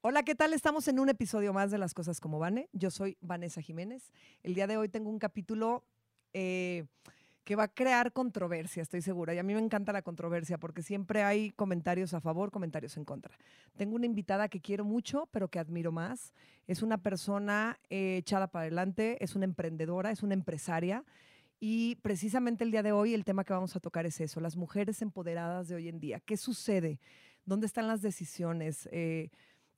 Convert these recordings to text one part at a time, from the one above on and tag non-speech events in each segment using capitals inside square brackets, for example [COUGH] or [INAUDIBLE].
Hola, ¿qué tal? Estamos en un episodio más de Las Cosas como Vane. Yo soy Vanessa Jiménez. El día de hoy tengo un capítulo eh, que va a crear controversia, estoy segura. Y a mí me encanta la controversia porque siempre hay comentarios a favor, comentarios en contra. Tengo una invitada que quiero mucho, pero que admiro más. Es una persona eh, echada para adelante, es una emprendedora, es una empresaria. Y precisamente el día de hoy el tema que vamos a tocar es eso, las mujeres empoderadas de hoy en día. ¿Qué sucede? ¿Dónde están las decisiones? Eh,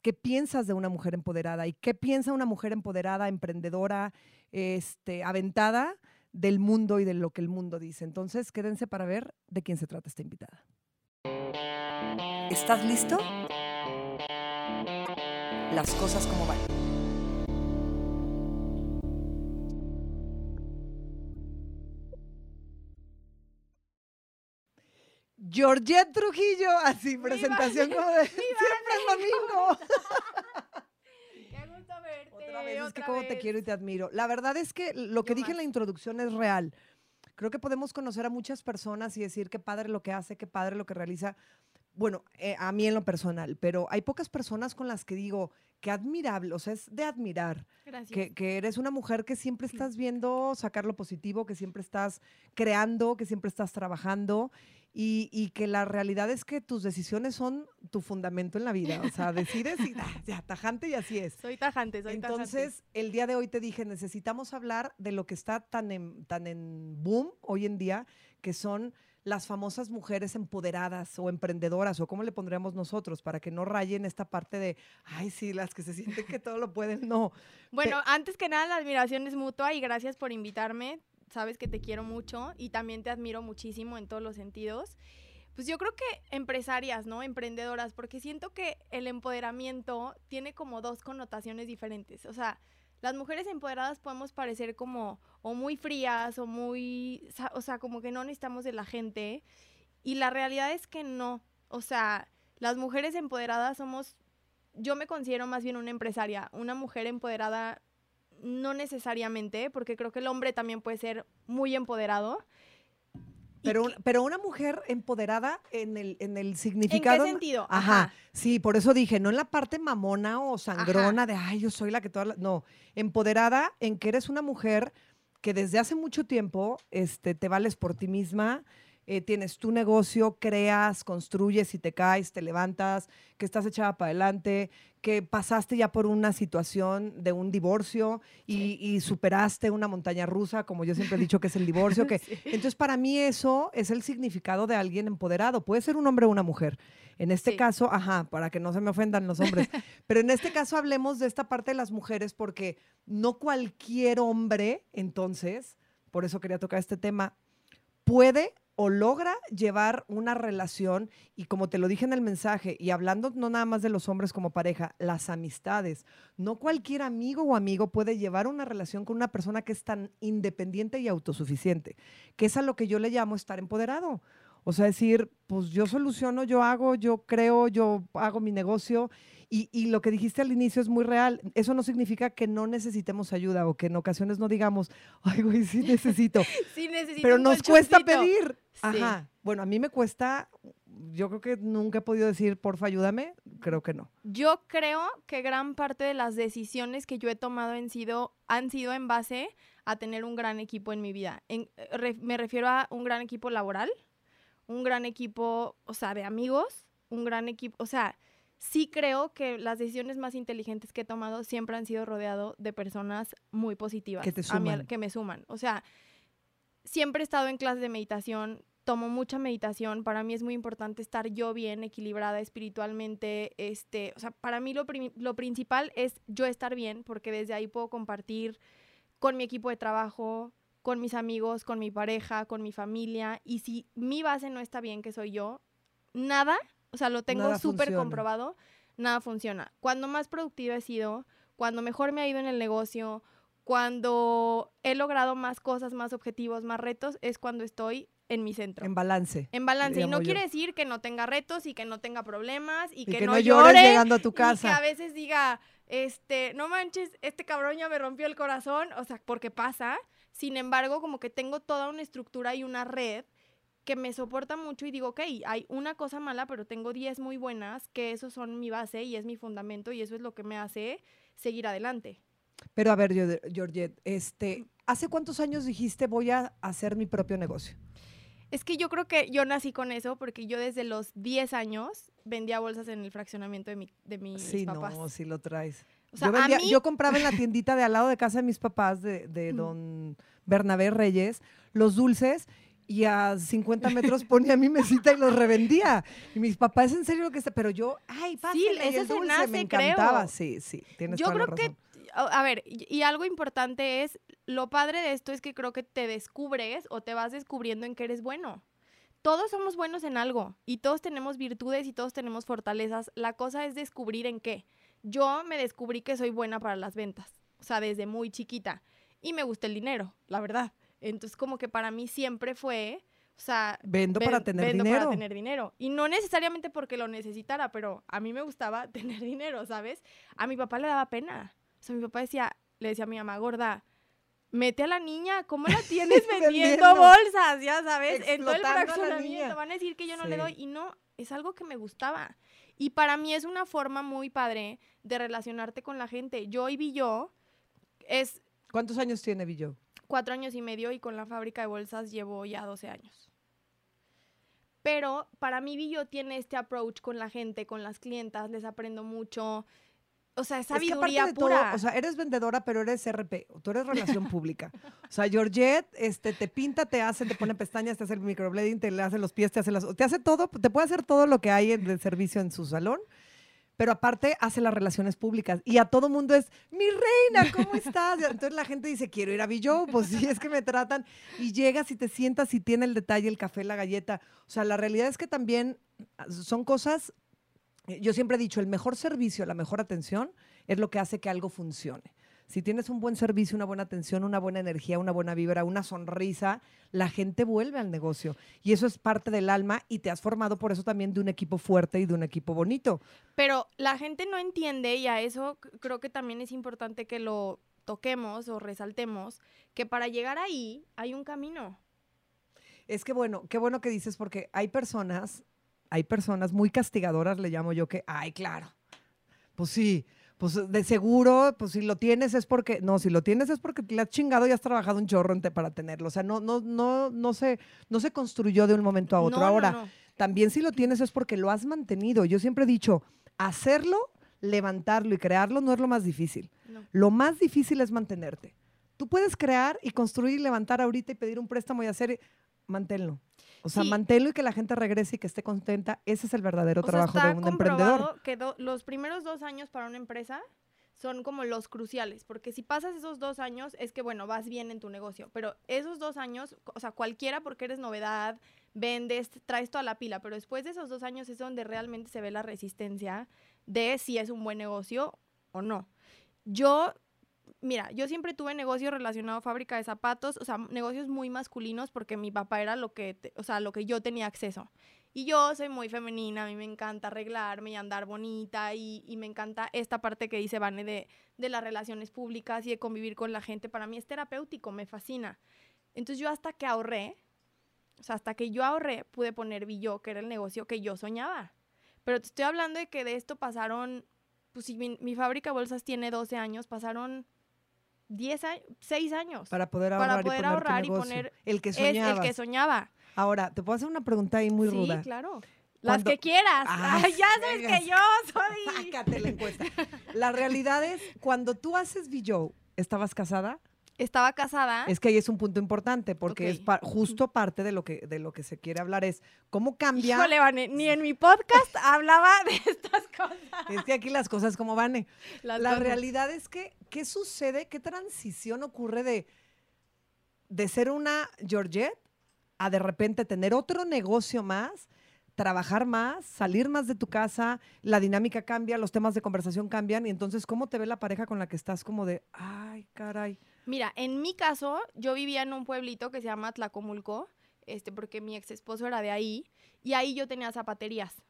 ¿Qué piensas de una mujer empoderada? ¿Y qué piensa una mujer empoderada, emprendedora, este, aventada del mundo y de lo que el mundo dice? Entonces, quédense para ver de quién se trata esta invitada. ¿Estás listo? Las cosas como van. Georgette Trujillo, así, presentación como de [LAUGHS] siempre es domingo. [LAUGHS] Qué gusto verte. Otra vez, es que otra como te quiero y te admiro. La verdad es que lo que Yo dije en la introducción es real. Creo que podemos conocer a muchas personas y decir qué padre lo que hace, qué padre lo que realiza. Bueno, eh, a mí en lo personal, pero hay pocas personas con las que digo, qué admirable, o sea, es de admirar, Gracias. que, que eres una mujer que siempre estás viendo sacar lo positivo, que siempre estás creando, que siempre estás trabajando y, y que la realidad es que tus decisiones son tu fundamento en la vida. O sea, decides y ah, ya, tajante y así es. Soy tajante, soy Entonces, el día de hoy te dije, necesitamos hablar de lo que está tan en, tan en boom hoy en día, que son las famosas mujeres empoderadas o emprendedoras, o cómo le pondríamos nosotros, para que no rayen esta parte de, ay, sí, las que se sienten que todo lo pueden. No, tajante. Bueno, antes que nada, la admiración es mutua y gracias por invitarme. Sabes que te quiero mucho y también te admiro muchísimo en todos los sentidos. Pues yo creo que empresarias, ¿no? Emprendedoras, porque siento que el empoderamiento tiene como dos connotaciones diferentes. O sea, las mujeres empoderadas podemos parecer como o muy frías o muy, o sea, como que no necesitamos de la gente. Y la realidad es que no. O sea, las mujeres empoderadas somos, yo me considero más bien una empresaria. Una mujer empoderada no necesariamente, porque creo que el hombre también puede ser muy empoderado. Pero, un- pero una mujer empoderada en el, en el ¿En significado. qué sentido? Ajá, sí, por eso dije, no en la parte mamona o sangrona de, ay, yo soy la que toda la-". No, empoderada en que eres una mujer que desde hace mucho tiempo este, te vales por ti misma, eh, tienes tu negocio, creas, construyes y te caes, te levantas, que estás echada para adelante, que pasaste ya por una situación de un divorcio y, y superaste una montaña rusa, como yo siempre he dicho que es el divorcio, [LAUGHS] que Sí. entonces, para mí eso es el significado de alguien empoderado. Puede ser un hombre o una mujer. En este Sí. caso, ajá, para que no se me ofendan los hombres, [LAUGHS] pero en este caso hablemos de esta parte de las mujeres porque no cualquier hombre, entonces, por eso quería tocar este tema, puede o logra llevar una relación y como te lo dije en el mensaje y hablando no nada más de los hombres como pareja, las amistades. No cualquier amigo o amigo puede llevar una relación con una persona que es tan independiente y autosuficiente, que es a lo que yo le llamo estar empoderado. O sea, decir, pues yo soluciono, yo hago, yo creo, yo hago mi negocio. Y, y lo que dijiste al inicio es muy real. Eso no significa que no necesitemos ayuda o que en ocasiones no digamos, ay, güey, sí necesito. [LAUGHS] Sí, necesito Pero un nos cuesta colchoncito. Sí. Ajá. Bueno, a mí me cuesta, yo creo que nunca he podido decir, porfa, ayúdame. Creo que no. Yo creo que gran parte de las decisiones que yo he tomado han sido, han sido en base a tener un gran equipo en mi vida. En- re- me refiero a un gran equipo laboral, un gran equipo, o sea, de amigos, un gran equipo, o sea, sí creo que las decisiones más inteligentes que he tomado siempre han sido rodeado de personas muy positivas. Que te a mi al- suman. que me suman. O sea, siempre he estado en clases de meditación, tomo mucha meditación. Para mí es muy importante estar yo bien, equilibrada espiritualmente. Este, o sea, para mí lo, lo principal es yo estar bien, porque desde ahí puedo compartir con mi equipo de trabajo, con mis amigos, con mi pareja, con mi familia. Y si mi base no está bien, que soy yo, nada, o sea, lo tengo súper comprobado, nada funciona. Cuando más productiva he sido, cuando mejor me ha ido en el negocio, cuando he logrado más cosas, más objetivos, más retos, es cuando estoy en mi centro. En balance. En balance. Y no yo. quiere decir que no tenga retos y que no tenga problemas y, Y que, que no, no llores llore. llegando a tu Y que a casa. veces diga, este, no manches, este cabrón ya me rompió el corazón. O sea, porque pasa. Sin embargo, como que tengo toda una estructura y una red que me soporta mucho y digo, ok, hay una cosa mala, pero tengo 10 muy buenas, que esos son mi base y es mi fundamento y eso es lo que me hace seguir adelante. Pero a ver, Georgette, este, ¿hace cuántos años dijiste voy a hacer mi propio negocio? Es que yo creo que yo nací con eso porque yo desde los 10 años vendía bolsas en el fraccionamiento de, mi, de mis Sí, papás. no, sí lo traes. O sea, yo, vendía- a mí, yo compraba en la tiendita de al lado de casa de mis papás, de, de don Bernabé Reyes, los dulces y a 50 metros [LAUGHS] ponía mi mesita y los revendía. Y mis papás, en serio lo que está, pero yo, ay, pásale, y eso el dulce, nace, me creo. encantaba. Sí, sí, tienes yo toda creo que, razón. A ver, y, algo importante es, lo padre de esto es que creo que te descubres o te vas descubriendo en que eres bueno. Todos somos buenos en algo y todos tenemos virtudes y todos tenemos fortalezas. La cosa es descubrir en qué. Yo me descubrí que soy buena para las ventas, o sea, desde muy chiquita. Y me gusta el dinero, la verdad. Entonces, como que para mí siempre fue, o sea, Vendo para ven- tener vendo dinero. para tener dinero. Y no necesariamente porque lo necesitara, pero a mí me gustaba [LAUGHS] tener dinero, ¿sabes? A mi papá le daba pena. O sea, mi papá decía, le decía a mi mamá, gorda, mete a la niña, ¿cómo la [LAUGHS] tienes [LAUGHS] vendiendo bolsas? Ya sabes, en todo el fraccionamiento. Van a decir que yo no le doy. Y no, es algo que me gustaba. Y para mí es una forma muy padre de relacionarte con la gente. Yo y yo es ¿Cuántos años tiene Billo? cuatro años y medio y con la fábrica de bolsas llevo ya 12 años. Pero para mí Billo tiene este approach con la gente, con las clientas, les aprendo mucho. O sea, es Es que sabiduría de todo, pura. o sea, eres vendedora, pero eres RP, tú eres relación pública. O sea, Georgette este, te pinta, te hace, te pone pestañas, te hace el microblading, te hace los pies, te hace las, te hace todo, te puede hacer todo lo que hay en- de servicio en su salón, pero aparte hace las relaciones públicas y a todo mundo es, mi reina, ¿cómo estás? Entonces la gente dice, quiero ir a Billo, pues sí, es que me tratan y llegas y te sientas y tiene el detalle, el café, la galleta. O sea, la realidad es que también ah, son cosas yo siempre he dicho, el mejor servicio, la mejor atención es lo que hace que algo funcione. Si tienes un buen servicio, una buena atención, una buena energía, una buena vibra, una sonrisa, la gente vuelve al negocio. Y eso es parte del alma y te has formado por eso también de un equipo fuerte y de un equipo bonito. Pero la gente no entiende y a eso creo que también es importante que lo toquemos o resaltemos, que para llegar ahí hay un camino. Es que bueno, qué bueno que dices porque hay personas, hay personas muy castigadoras, le llamo yo, que, ay, claro, pues sí, pues de seguro, pues si lo tienes es porque, no, si lo tienes es porque le has chingado y has trabajado un chorro en te- para tenerlo. O sea, no, no, no, no se, no se construyó de un momento a otro. No, Ahora, no. también si lo tienes es porque lo has mantenido. Yo siempre he dicho, hacerlo, levantarlo y crearlo no es lo más difícil. Lo más difícil es mantenerte. Tú puedes crear y construir y levantar ahorita y pedir un préstamo y hacer, manténlo. O sea, Sí. manténlo y que la gente regrese y que esté contenta. Ese es el verdadero O sea, trabajo está de un emprendedor. comprobado que do- los primeros dos años para una empresa son como los cruciales, porque si pasas esos dos años es que, bueno, vas bien en tu negocio, pero esos dos años, o sea, cualquiera porque eres novedad, vendes, traes toda la pila, pero después de esos dos años es donde realmente se ve la resistencia de si es un buen negocio o no. Yo, mira, yo siempre tuve negocio relacionado a fábrica de zapatos, o sea, negocios muy masculinos porque mi papá era lo que, o sea, lo que yo tenía acceso. Y yo soy muy femenina, a mí me encanta arreglarme y andar bonita y, me encanta esta parte que dice Vane de, de las relaciones públicas y de convivir con la gente. Para mí es terapéutico, me fascina. Entonces yo hasta que ahorré, o sea, hasta que yo ahorré, pude poner Billo, que era el negocio que yo soñaba. Pero te estoy hablando de que de esto pasaron, pues si mi, fábrica bolsas tiene 12 años, pasaron 10 años, 6 años. Para poder para ahorrar, poder y, poner ahorrar y negocio. poner- el que es soñabas. el que soñaba. Ahora, te puedo hacer una pregunta ahí muy sí, ruda. claro. Las que quieras. Ah, Ay, ya sabes que yo soy. Sácate la encuesta. La realidad es, cuando tú haces Billo, ¿estabas casada? Estaba casada. Es que ahí es un punto importante porque es pa- justo parte de lo que de lo que se quiere hablar es cómo cambia. Híjole, Vane, ni en mi podcast [LAUGHS] hablaba de estas cosas. Es que aquí las cosas como van. eh. Las La cosas. realidad es que, ¿qué sucede? ¿Qué transición ocurre de, de ser una Georgette a de repente tener otro negocio más, trabajar más, salir más de tu casa, la dinámica cambia, los temas de conversación cambian y entonces, ¿cómo te ve la pareja con la que estás como de, ay, caray? Mira, en mi caso, yo vivía en un pueblito que se llama Tlacomulco, este, porque mi ex esposo era de ahí, y ahí yo tenía zapaterías.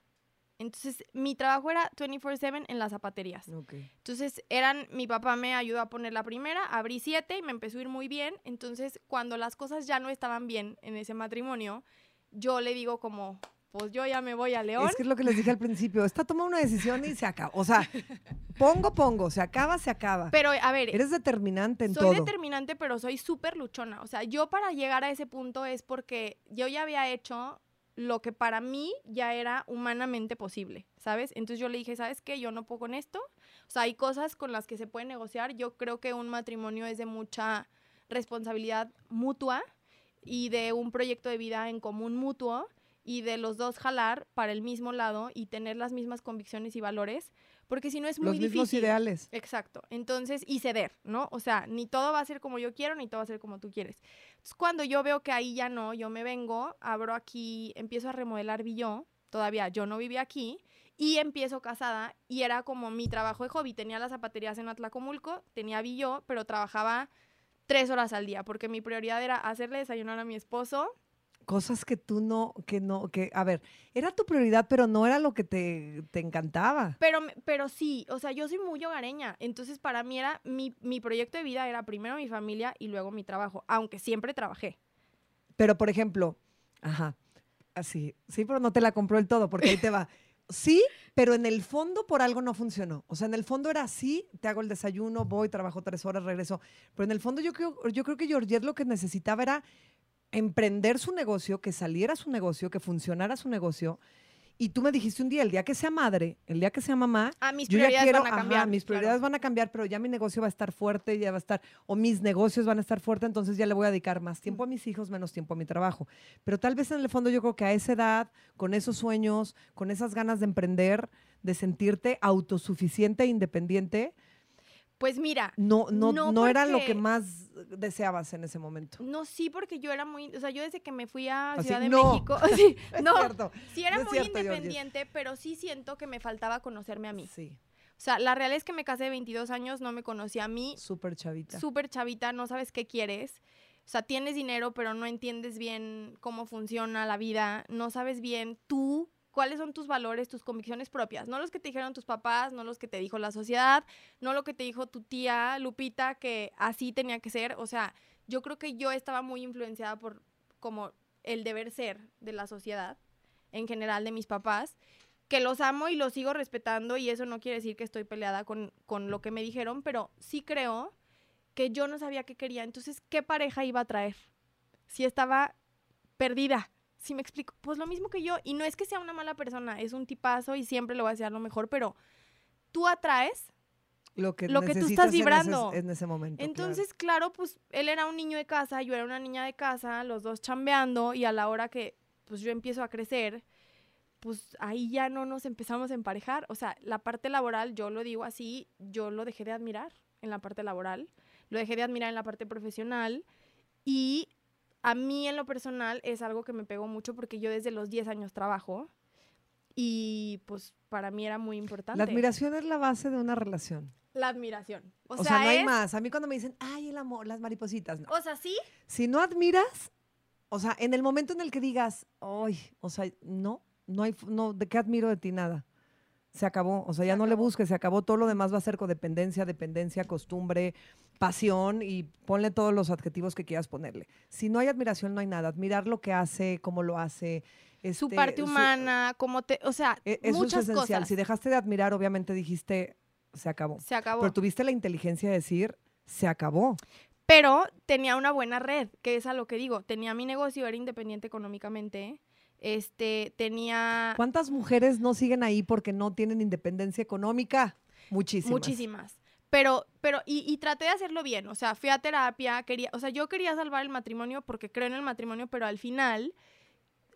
Entonces, mi trabajo era 24/7 en las zapaterías. Entonces, eran, mi papá me ayudó a poner la primera, abrí siete y me empezó a ir muy bien. Entonces, cuando las cosas ya no estaban bien en ese matrimonio, yo le digo como, pues yo ya me voy a León. Es que es lo que les dije al principio. Está toma una decisión y se acaba. O sea, [LAUGHS] pongo, pongo. Se acaba, se acaba. Pero, a ver, Eres determinante en soy todo. determinante, pero soy súper luchona. O sea, yo para llegar a ese punto es porque yo ya había hecho lo que para mí ya era humanamente posible, ¿sabes? Entonces yo le dije, ¿sabes qué? Yo no puedo con esto. O sea, hay cosas con las que se puede negociar. Yo creo que un matrimonio es de mucha responsabilidad mutua y de un proyecto de vida en común mutuo y de los dos jalar para el mismo lado y tener las mismas convicciones y valores, porque si no es muy Los mismos difícil. ideales. Exacto. Entonces, y ceder, ¿no? O sea, ni todo va a ser como yo quiero, ni todo va a ser como tú quieres. Entonces, cuando yo veo que ahí ya no, yo me vengo, abro aquí, empiezo a remodelar Villó, todavía yo no vivía aquí, y empiezo casada, y era como mi trabajo de hobby. Tenía las zapaterías en Atlacomulco, tenía Villó, pero trabajaba tres horas al día, porque mi prioridad era hacerle desayunar a mi esposo, Cosas que tú no, que no, que, a ver, era tu prioridad, pero no era lo que te, te encantaba. Pero, pero sí, o sea, yo soy muy hogareña, entonces para mí era, mi, mi proyecto de vida era primero mi familia y luego mi trabajo, aunque siempre trabajé. Pero, por ejemplo, ajá, así, sí, pero no te la compró el todo, porque ahí te va. [LAUGHS] Sí, pero en el fondo por algo no funcionó. O sea, en el fondo era así, te hago el desayuno, voy, trabajo tres horas, regreso. Pero en el fondo yo creo, yo creo que Georgette lo que necesitaba era emprender su negocio, que saliera su negocio, que funcionara su negocio. Y tú me dijiste un día, el día que sea madre, el día que sea mamá, Ah, mis yo ya quiero, van a ajá, cambiar. mis claro. prioridades van a cambiar, pero ya mi negocio va a estar fuerte, ya va a estar, o mis negocios van a estar fuertes, entonces ya le voy a dedicar más tiempo a mis hijos, menos tiempo a mi trabajo. Pero tal vez en el fondo yo creo que a esa edad, con esos sueños, con esas ganas de emprender, de sentirte autosuficiente e independiente, Pues mira, no, no, No, no, era lo que más deseabas en ese momento. no sí, porque yo era muy, o sea, yo desde que me fui a Así, Ciudad de no. México, [LAUGHS] sí, [LAUGHS] no, cierto. sí era muy cierto, Georgie. independiente, pero sí siento que me faltaba conocerme a mí. Sí, O sea, la realidad es que me casé de 22 años, no me conocía a mí, súper chavita. súper chavita, no sabes qué quieres. O sea, tienes dinero, pero no entiendes bien cómo funciona la vida, no sabes bien tú cuáles son tus valores, tus convicciones propias, no los que te dijeron tus papás, no los que te dijo la sociedad, no lo que te dijo tu tía Lupita, que así tenía que ser. O sea, yo creo que yo estaba muy influenciada por como el deber ser de la sociedad, en general de mis papás, que los amo y los sigo respetando y eso no quiere decir que estoy peleada con, con lo que me dijeron, pero sí creo que yo no sabía qué quería. Entonces, ¿qué pareja iba a traer? Si estaba perdida. Si me explico, pues lo mismo que yo. Y no es que sea una mala persona, es un tipazo y siempre le voy a decir lo mejor, pero tú atraes. Lo que, lo que tú estás en ese- vibrando. En ese, momento. claro. Entonces, claro. pues él era un niño de casa, yo era una niña de casa, los dos chambeando y a la hora que pues yo empiezo a crecer, pues ahí ya no nos empezamos a emparejar. O sea, la parte laboral, yo lo digo así, yo lo dejé de admirar en la parte laboral, lo dejé de admirar en la parte profesional y a mí en lo personal es algo que me pegó mucho porque yo desde los 10 años trabajo y pues para mí era muy importante. La admiración es la base de una relación. La admiración. O, O, sea, sea, no hay más. A mí cuando me dicen, ay, el amor, las maripositas, no. O sea, sí, Si no admiras, o sea, en el momento en el que digas, ay, o sea, no, no hay, no, ¿de qué admiro de ti nada? Se acabó, o sea, Se ya no le busques, se acabó, todo lo demás va a ser codependencia, dependencia, costumbre, pasión y ponle todos los adjetivos que quieras ponerle. Si no hay admiración, no hay nada. Admirar lo que hace, cómo lo hace. su este, parte su- humana, como te, o sea, e- eso muchas es esencial. cosas. Si dejaste de admirar, obviamente dijiste, se acabó. Se acabó. Pero tuviste la inteligencia de decir, se acabó. Pero tenía una buena red, que es a lo que digo. Tenía mi negocio, era independiente económicamente. Este, tenía ¿Cuántas mujeres no siguen ahí porque no tienen independencia económica? Muchísimas. muchísimas. Pero, pero, y, y traté de hacerlo bien. O sea, fui a terapia, quería, o sea, yo quería salvar el matrimonio porque creo en el matrimonio, pero al final,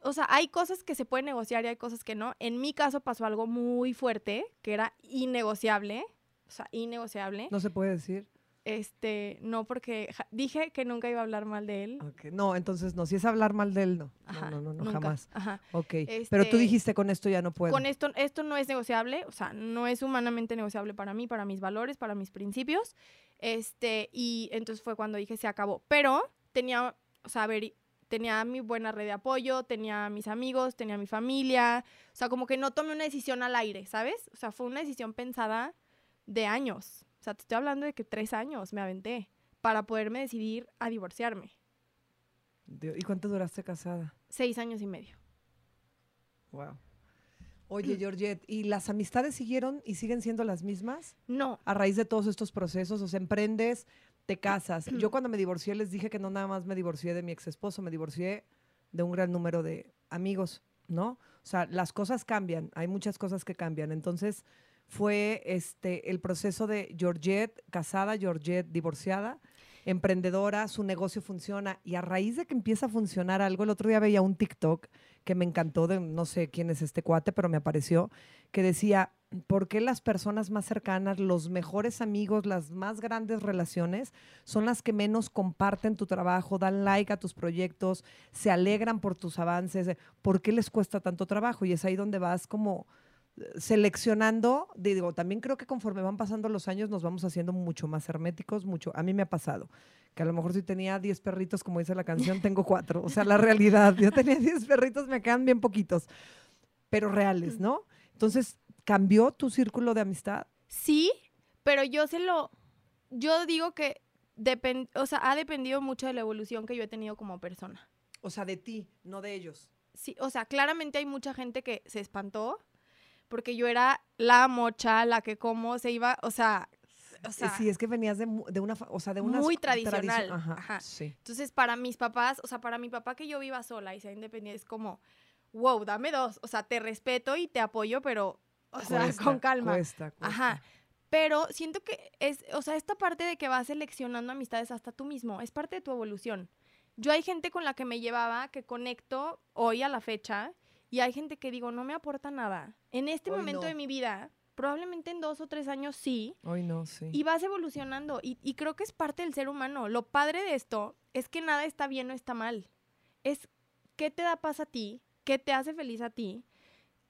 o sea, hay cosas que se pueden negociar y hay cosas que no. En mi caso pasó algo muy fuerte, que era innegociable. O sea, innegociable. No se puede decir. Este, no, porque ja- dije que nunca iba a hablar mal de él. Ok, No, entonces no. Si es hablar mal de él, no. Ajá, no, no, no, no, nunca. jamás. Ajá. Ok. Pero tú Este, dijiste con esto ya no puedo. Con esto, esto no es negociable, o sea, no es humanamente negociable para mí, para mis valores, para mis principios. Este, y entonces fue cuando dije se acabó. Pero tenía, o sea, a ver, tenía mi buena red de apoyo, tenía mis amigos, tenía mi familia. O sea, como que no tomé una decisión al aire, ¿sabes? O sea, fue una decisión pensada de años. O sea, te estoy hablando de que tres años me aventé para poderme decidir a divorciarme. ¿Y cuánto duraste casada? seis años y medio. Wow. Oye, Georgette, ¿y las amistades siguieron y siguen siendo las mismas? No. A raíz de todos estos procesos, o sea, emprendes, te casas. Yo cuando me divorcié les dije que no nada más me divorcié de mi ex esposo, me divorcié de un gran número de amigos, ¿no? O sea, las cosas cambian, hay muchas cosas que cambian. Entonces, fue este el proceso de Georgette casada, Georgette divorciada, emprendedora, su negocio funciona y a raíz de que empieza a funcionar algo, el otro día veía un TikTok que me encantó de no sé quién es este cuate, pero me apareció que decía, ¿por qué las personas más cercanas, los mejores amigos, las más grandes relaciones son las que menos comparten tu trabajo, dan like a tus proyectos, se alegran por tus avances? ¿Por qué les cuesta tanto trabajo? Y es ahí donde vas como seleccionando, digo, también creo que conforme van pasando los años nos vamos haciendo mucho más herméticos, mucho, a mí me ha pasado, que a lo mejor si tenía 10 perritos, como dice la canción, tengo cuatro, o sea, la realidad, yo tenía 10 perritos, me quedan bien poquitos, pero reales, ¿no? Entonces, ¿cambió tu círculo de amistad? Sí, pero yo se lo, yo digo que depend, o sea, ha dependido mucho de la evolución que yo he tenido como persona. O sea, de ti, no de ellos. Sí, o sea, claramente hay mucha gente que se espantó porque yo era la mocha, la que como se iba, o sea, o sea sí, es que venías de, de una, o sea, de una muy tradicional. Ajá, Ajá. Sí. Entonces, para mis papás, o sea, para mi papá que yo viva sola y sea independiente, es como, wow, dame dos. O sea, te respeto y te apoyo, pero, o sea, con calma. Cuesta, cuesta. Ajá. Pero siento que es, o sea, esta parte de que vas seleccionando amistades hasta tú mismo, es parte de tu evolución. Yo hay gente con la que me llevaba, que conecto hoy a la fecha, y hay gente que digo, no me aporta nada. En este Hoy momento no. de mi vida, probablemente en dos o tres años sí, Hoy no, sí. y vas evolucionando. Y, y creo que es parte del ser humano. Lo padre de esto es que nada está bien o está mal. Es qué te da paz a ti, qué te hace feliz a ti,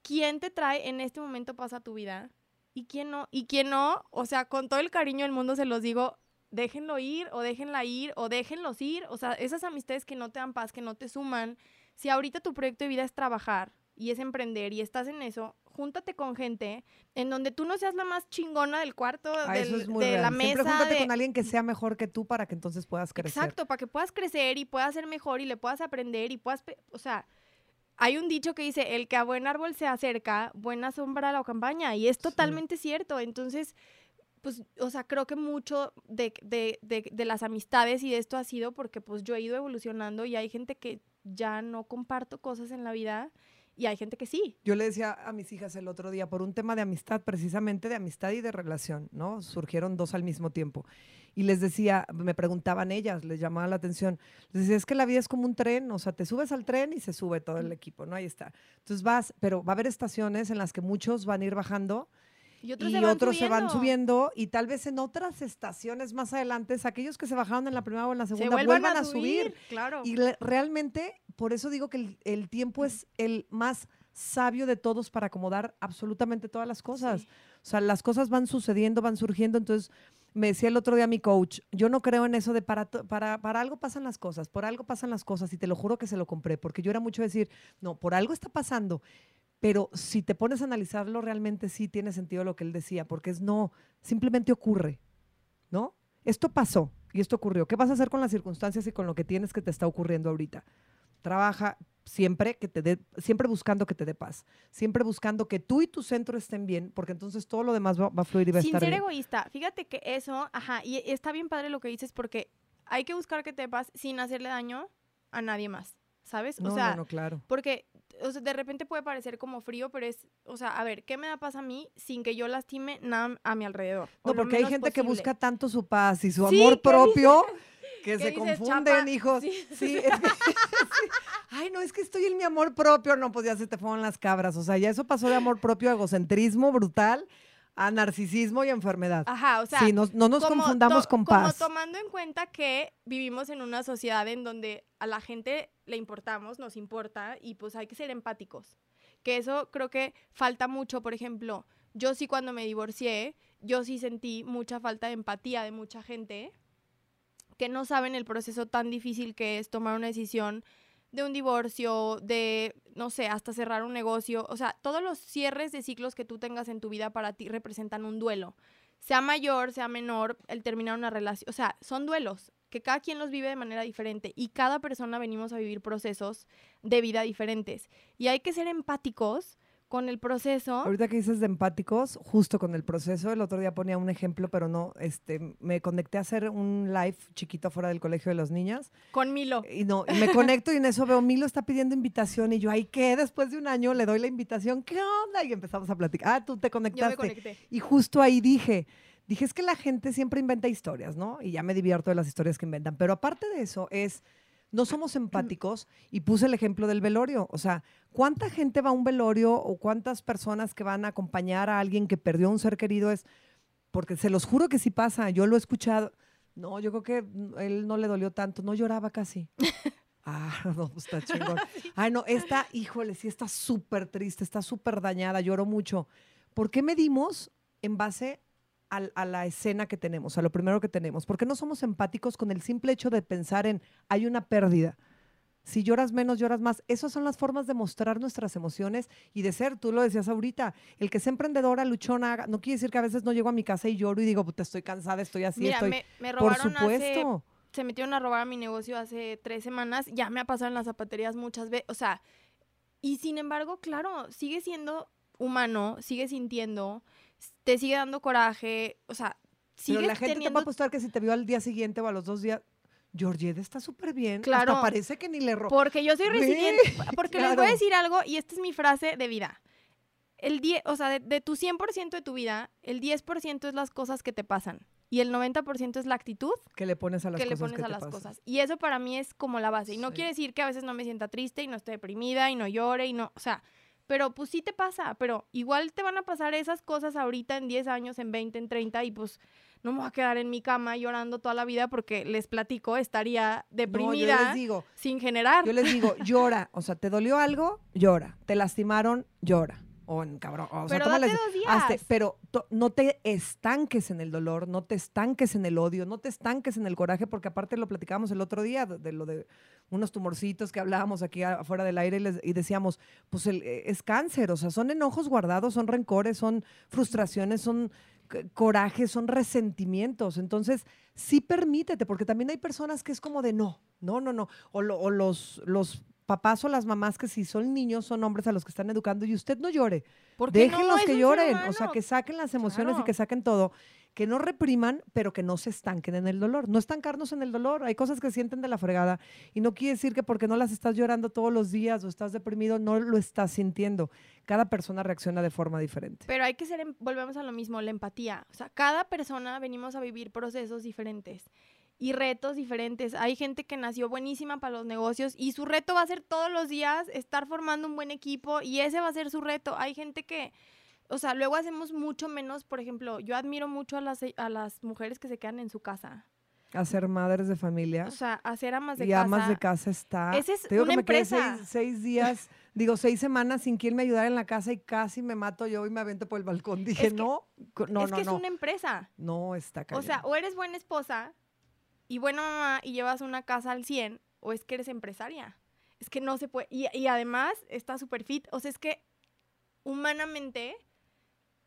quién te trae en este momento paz a tu vida y quién no. Y quién no, o sea, con todo el cariño del mundo se los digo, déjenlo ir o déjenla ir o déjenlos ir. O sea, esas amistades que no te dan paz, que no te suman. Si ahorita tu proyecto de vida es trabajar y es emprender y estás en eso, júntate con gente en donde tú no seas la más chingona del cuarto, Ah, del- eso es muy de real. la Siempre mesa. júntate de- con alguien que sea mejor que tú para que entonces puedas crecer. Exacto, para que puedas crecer y puedas ser mejor y le puedas aprender y puedas, o sea, hay un dicho que dice, el que a buen árbol se acerca, buena sombra la campaña, y es totalmente cierto. Entonces, pues, o sea, creo que mucho de, de, de, de las amistades y de esto ha sido porque pues yo he ido evolucionando y hay gente que ya no comparto cosas en la vida y hay gente que sí. Yo le decía a mis hijas el otro día, por un tema de amistad, precisamente de amistad y de relación, ¿no? Surgieron dos al mismo tiempo. Y les decía, me preguntaban ellas, les llamaba la atención. Les decía, es que la vida es como un tren, o sea, te subes al tren y se sube todo el equipo, ¿no? Ahí está. Entonces vas, pero va a haber estaciones en las que muchos van a ir bajando Y otros, y se, van otros se van subiendo. y tal vez en otras estaciones más adelante, aquellos que se bajaron en la primera o en la Se segunda vuelvan, vuelvan, a, subir. Claro. y le- realmente, por eso digo que el, el tiempo es el más sabio de todos para acomodar absolutamente todas las cosas. Sí. O sea, las cosas van sucediendo, van surgiendo. Entonces, me decía el otro día mi coach, yo no creo en eso de para, para, para algo pasan las cosas, por algo pasan las cosas, y te lo juro que se lo compré, porque yo era mucho decir, no, por algo está pasando. Pero si te pones a analizarlo, realmente sí tiene sentido lo que él decía, porque es no, simplemente ocurre, ¿no? Esto pasó y esto ocurrió. ¿Qué vas a hacer con las circunstancias y con lo que tienes que te está ocurriendo ahorita? Trabaja siempre que te dé, siempre buscando que te dé paz, siempre buscando que tú y tu centro estén bien, porque entonces todo lo demás va, va a fluir y va a Sin estar ser bien. egoísta. Fíjate que eso, ajá, y está bien padre lo que dices porque hay que buscar que te paz sin hacerle daño a nadie más, ¿sabes? No, o sea, no, no, claro. porque o sea, de repente puede parecer como frío, pero es, o sea, a ver, ¿qué me da paz a mí sin que yo lastime nada a mi alrededor? No, porque hay gente que busca tanto su paz y su Sí, amor ¿qué propio [LAUGHS] que ¿Qué se dices, confunden, chapa? hijos. Sí. Sí, es que-. [LAUGHS] Ay, no, es que estoy en mi amor propio. No, pues ya se te fueron las cabras. O sea, ya eso pasó de amor propio a egocentrismo brutal a narcisismo y enfermedad. Ajá, o sea, sí, no, no nos como confundamos con como paz. tomando en cuenta que vivimos en una sociedad en donde a la gente le importamos, nos importa y pues hay que ser empáticos. Que eso creo que falta mucho, por ejemplo, yo sí cuando me divorcié, yo sí sentí mucha falta de empatía de mucha gente que no saben el proceso tan difícil que es tomar una decisión de un divorcio, de, no sé, hasta cerrar un negocio. O sea, todos los cierres de ciclos que tú tengas en tu vida para ti representan un duelo. Sea mayor, sea menor, el terminar una relación. O sea, son duelos que cada quien los vive de manera diferente y cada persona venimos a vivir procesos de vida diferentes. Y hay que ser empáticos con el proceso. Ahorita que dices de empáticos, justo con el proceso, el otro día ponía un ejemplo, pero no, este, me conecté a hacer un live chiquito fuera del colegio de las niñas. Con Milo. Y no, y me conecto y en eso veo, Milo está pidiendo invitación y yo, ay, ¿qué? Después de un año le doy la invitación, ¿qué onda? Y empezamos a platicar. Ah, tú te Yo conectaste. me conecté. Y justo ahí dije, dije, es que la gente siempre inventa historias, ¿no? Y ya me divierto de las historias que inventan. Pero aparte de eso, es, no somos empáticos y puse el ejemplo del velorio. O sea, ¿cuánta gente va a un velorio o cuántas personas que van a acompañar a alguien que perdió a un ser querido es, porque se los juro que sí pasa, yo lo he escuchado. No, yo creo que él no le dolió tanto, no lloraba casi. [LAUGHS] Ah, no, pues está chingón. [LAUGHS] Ay, no, esta, híjole, sí está súper triste, está súper dañada, lloró mucho. ¿Por qué medimos en base a, la escena que tenemos, a lo primero que tenemos? ¿Por qué no somos empáticos con el simple hecho de pensar en hay una pérdida? Si lloras menos, lloras más. Esas son las formas de mostrar nuestras emociones y de ser, tú lo decías ahorita, el que sea emprendedora, luchona, no quiere decir que a veces no llego a mi casa y lloro y digo, puta, estoy cansada, estoy así, Mira, estoy... me, me Por hace supuesto. se metieron a robar a mi negocio hace tres semanas, ya me ha pasado en las zapaterías muchas veces, o sea, y sin embargo, claro, sigue siendo humano, sigue sintiendo, te sigue dando coraje, o sea, sigue Pero la gente te va teniendo... a apostar que si te vio al día siguiente o a los dos días, Georgette está súper bien. Claro. Hasta parece que ni le robó. Porque yo soy resiliente, [LAUGHS] porque les voy a claro. decir algo, y esta es mi frase de vida. El 10, o sea, de, de tu 100% de tu vida, el 10% es las cosas que te pasan. Y el 90% es la actitud Que le pones a las que le cosas pones que a las cosas. Y eso para mí es como la base. Y no Sí. quiere decir que a veces no me sienta triste y no esté deprimida y no llore y no, o sea, pero pues sí te pasa, pero igual te van a pasar esas cosas ahorita en 10 años, en 20, en 30 y pues no me voy a quedar en mi cama llorando toda la vida porque les platico, estaría No, yo deprimida les digo, sin generar. yo les digo, [LAUGHS] llora. O sea, ¿te dolió algo? Llora. ¿Te lastimaron? Llora. O en cabrón. O pero tómale- date dos días. hazte- pero to- no te estanques en el dolor, no te estanques en el odio, no te estanques en el coraje, porque aparte lo platicábamos el otro día de, de lo de unos tumorcitos que hablábamos aquí afuera del aire y, les- y decíamos, pues el- eh, es cáncer, o sea, son enojos guardados, son rencores, son frustraciones, son c- corajes, son resentimientos. Entonces, sí permítete, porque también hay personas que es como de no, no, no, no. O, lo- o los, los papás o las mamás que si son niños, son hombres a los que están educando y usted no llore. Porque Déjenlos que lloren, o sea, que saquen las emociones y que saquen todo. Que no repriman, pero que no se estanquen en el dolor. No estancarnos en el dolor. Hay cosas que sienten de la fregada y no quiere decir que porque no las estás llorando todos los días o estás deprimido, no lo estás sintiendo. Cada persona reacciona de forma diferente. Pero hay que ser, em- volvemos a lo mismo, la empatía. O sea, cada persona venimos a vivir procesos diferentes y retos diferentes. Hay gente que nació buenísima para los negocios y su reto va a ser todos los días estar formando un buen equipo y ese va a ser su reto. Hay gente que, o sea, luego hacemos mucho menos, por ejemplo, yo admiro mucho a las, a las mujeres que se quedan en su casa. Hacer madres de familia O sea, hacer amas de y casa. amas de casa está. Esa es Te digo una que me quedé empresa. seis, seis días, [LAUGHS] digo, seis semanas sin quien me ayudara en la casa y casi me mato yo y me avento por el balcón. Dije, Es que- no, co- no, es no, que no. es una empresa. No, está cañón. O sea, o eres buena esposa y buena mamá y llevas una casa al 100, o es que eres empresaria. Es que no se puede. Y, y además está súper fit. O sea, es que humanamente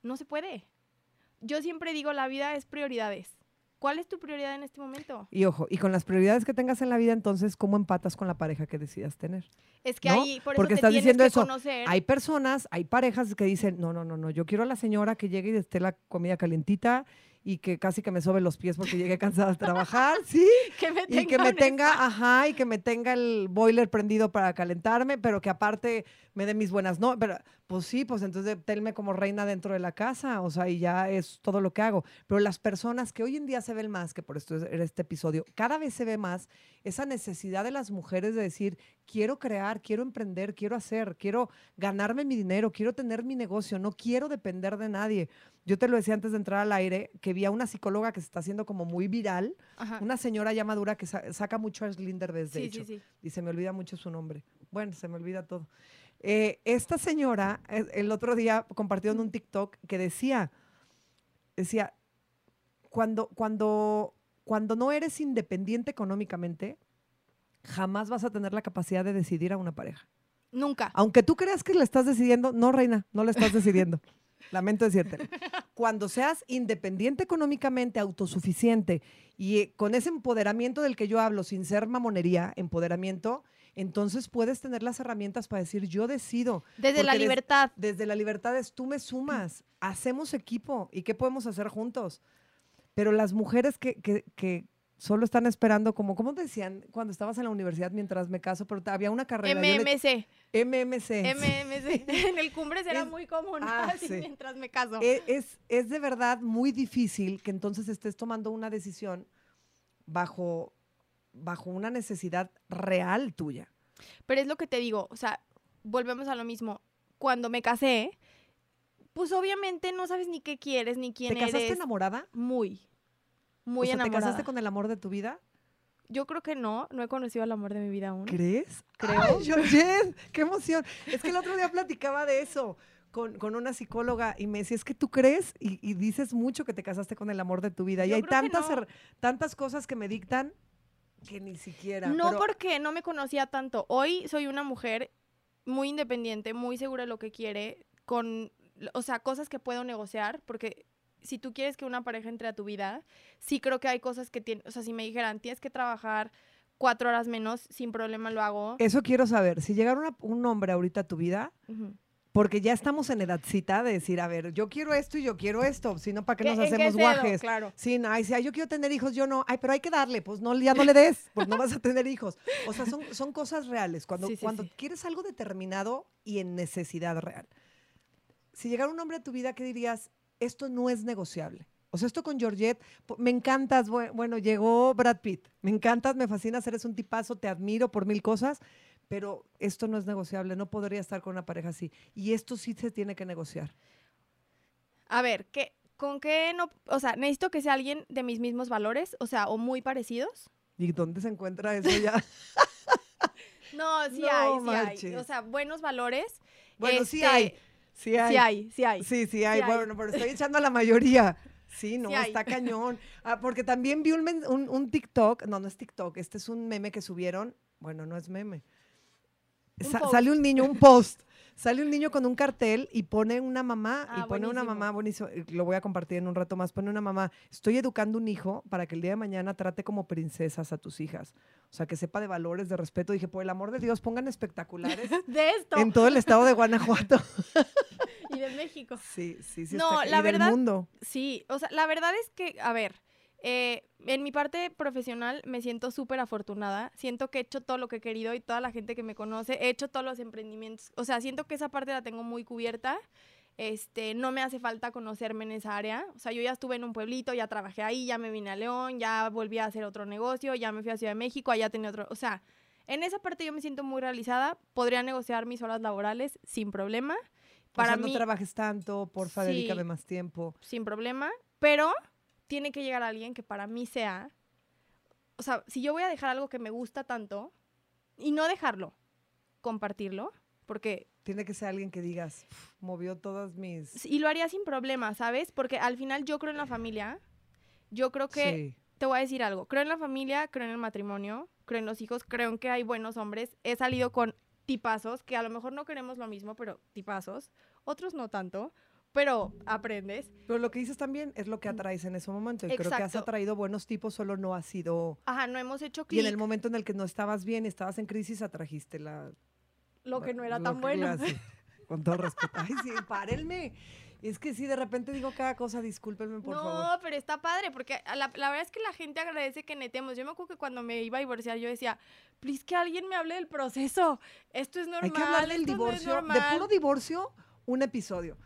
no se puede. Yo siempre digo, la vida es prioridades. ¿Cuál es tu prioridad en este momento? Y ojo, y con las prioridades que tengas en la vida, entonces, ¿cómo empatas con la pareja que decidas tener? Es que ¿No? ahí, por Porque eso te estás tienes diciendo que eso. conocer. Hay personas, hay parejas que dicen, no, no, no, no, yo quiero a la señora que llegue y esté la comida calientita y que casi que me sobe los pies porque llegué cansada de [LAUGHS] trabajar, ¿sí? que me Y que me tenga, ajá, y que me tenga el boiler prendido para calentarme, pero que aparte me dé mis buenas no, pero pues sí, pues entonces tenme como reina dentro de la casa, o sea, y ya es todo lo que hago. Pero las personas que hoy en día se ven más, que por esto es- era este episodio, cada vez se ve más esa necesidad de las mujeres de decir, quiero crear, quiero emprender, quiero hacer, quiero ganarme mi dinero, quiero tener mi negocio, no quiero depender de nadie. Yo te lo decía antes de entrar al aire, que vi a una psicóloga que se está haciendo como muy viral, Ajá. una señora ya madura que sa- saca mucho a Slinder desde Sí, hecho. sí, sí. Y se me olvida mucho su nombre. Bueno, se me olvida todo. Eh, esta señora, eh, el otro día compartió en un TikTok que decía, decía, cuando, cuando, cuando no eres independiente económicamente, jamás vas a tener la capacidad de decidir a una pareja. Nunca. Aunque tú creas que le estás decidiendo, no, reina, no le estás decidiendo. [LAUGHS] lamento decírtelo. Cuando seas independiente económicamente, autosuficiente y eh, con ese empoderamiento del que yo hablo, sin ser mamonería, empoderamiento, entonces puedes tener las herramientas para decir, yo decido. Desde la Porque des- libertad. Desde la libertad es tú me sumas, [CLEARS THROAT] hacemos equipo y qué podemos hacer juntos. Pero las mujeres que, que- que solo están esperando, como, ¿cómo decían cuando estabas en la universidad mientras me caso? Pero te- había una carrera. yo le- MMC. MMC. MMC. [LAUGHS] [LAUGHS] En el cumbre será Es- muy común. ah, [LAUGHS] así sí. mientras me caso. E- Es, es de verdad muy difícil que entonces estés tomando una decisión bajo, bajo una necesidad real tuya. Pero es lo que te digo, o sea, volvemos a lo mismo. Cuando me casé, pues obviamente no sabes ni qué quieres, ni quién ¿Te casaste eres. enamorada? Muy, muy o sea, enamorada. ¿Te casaste con el amor de tu vida? Yo creo que no, no he conocido al amor de mi vida aún. ¿Crees? Creo. ¡Ay, Georgette! ¡Qué emoción! Es que el otro día platicaba de eso con, con una psicóloga y me decía, es que tú crees y, y dices mucho que te casaste con el amor de tu vida. y hay tantas, no. tantas cosas que me dictan que ni siquiera. No pero- porque no me conocía tanto. Hoy soy una mujer muy independiente, muy segura de lo que quiere, con, o sea, cosas que puedo negociar, porque si tú quieres que una pareja entre a tu vida, sí creo que hay cosas que tienen, o sea, si me dijeran, tienes que trabajar cuatro horas menos, sin problema lo hago. Eso quiero saber. Si llegara una- un hombre ahorita a tu vida. Porque ya estamos en edadcita de decir, a ver, yo quiero esto y yo quiero esto, si no, ¿para qué nos ¿En qué hacemos cedo? guajes? Claro. Sí, no, ay, sí, ay, yo quiero tener hijos, yo no. Ay, pero hay que darle, pues no, ya no le des, pues no vas a tener hijos. O sea, son, son cosas reales. Cuando, Sí, sí, cuando sí. quieres algo determinado y en necesidad real. Si llegara un hombre a tu vida, ¿qué dirías? Esto no es negociable. O sea, esto con Georgette, me encantas, bue- bueno, llegó Brad Pitt, me encantas, me fascinas, eres un tipazo, te admiro por mil cosas, pero esto no es negociable, no podría estar con una pareja así. Y esto sí se tiene que negociar. A ver, ¿qué, ¿con qué no? O sea, necesito que sea alguien de mis mismos valores, o sea, o muy parecidos. ¿Y dónde se encuentra eso ya? [LAUGHS] No, sí No hay, sí hay. O sea, buenos valores. Bueno, sí Este, hay. Sí hay. Sí hay, sí hay. Sí, sí hay. Sí hay. Bueno, pero estoy echando a la mayoría. Sí, no, Sí está [LAUGHS] cañón. Ah, porque también vi un, un, un TikTok, no, no es TikTok, este es un meme que subieron. Bueno, no es meme. Un Sa- post. sale un niño, un post. Sale un niño con un cartel y pone una mamá, y Ah, pone una mamá, buenísimo, eh, lo voy a compartir en un rato más, pone una mamá, estoy educando un hijo para que el día de mañana trate como princesas a tus hijas. O sea, que sepa de valores, de respeto. Dije, por el amor de Dios, pongan espectaculares [LAUGHS] De esto. en todo el estado de Guanajuato. [LAUGHS] Y de México. Sí, sí, sí. No, está, la y del verdad- mundo. Sí, o sea, la verdad es que, a ver, eh, en mi parte profesional me siento súper afortunada. Siento que he hecho todo lo que he querido y toda la gente que me conoce, he hecho todos los emprendimientos. O sea, siento que esa parte la tengo muy cubierta. Este, no me hace falta conocerme en esa área. O sea, yo ya estuve en un pueblito, ya trabajé ahí, ya me vine a León, ya volví a hacer otro negocio, ya me fui a Ciudad de México, allá tenía otro. O sea, en esa parte yo me siento muy realizada. Podría negociar mis horas laborales sin problema. Para o sea, mí, no trabajes tanto, porfa, Sí. dedícame más tiempo. sin problema, pero tiene que llegar alguien que para mí sea, o sea, si yo voy a dejar algo que me gusta tanto y no dejarlo, compartirlo, porque Tiene que ser alguien que digas, "Uf, movió todas mis... y lo haría sin problema, ¿sabes? Porque al final yo creo en la familia, yo creo que Sí. te voy a decir algo, creo en la familia, creo en el matrimonio, creo en los hijos, creo en que hay buenos hombres, he salido con tipazos que a lo mejor no queremos lo mismo, pero tipazos, otros no tanto, pero aprendes. Pero lo que dices también es lo que atraes en ese momento. Y creo que has atraído buenos tipos, solo no ha sido... Ajá, no hemos hecho Y clic. en el momento en el que no estabas bien y estabas en crisis, atrajiste la... lo que no era tan bueno. [LAUGHS] con todo respeto. Ay, sí, párenme. Es que sí, de repente digo cada cosa, discúlpenme, por no, favor. pero está padre, porque la, la verdad es que la gente agradece que netemos. Yo me acuerdo que cuando me iba a divorciar, yo decía, please que alguien me hable del proceso. Esto es normal. Hay que hablar del no divorcio, de normal". puro divorcio, un episodio.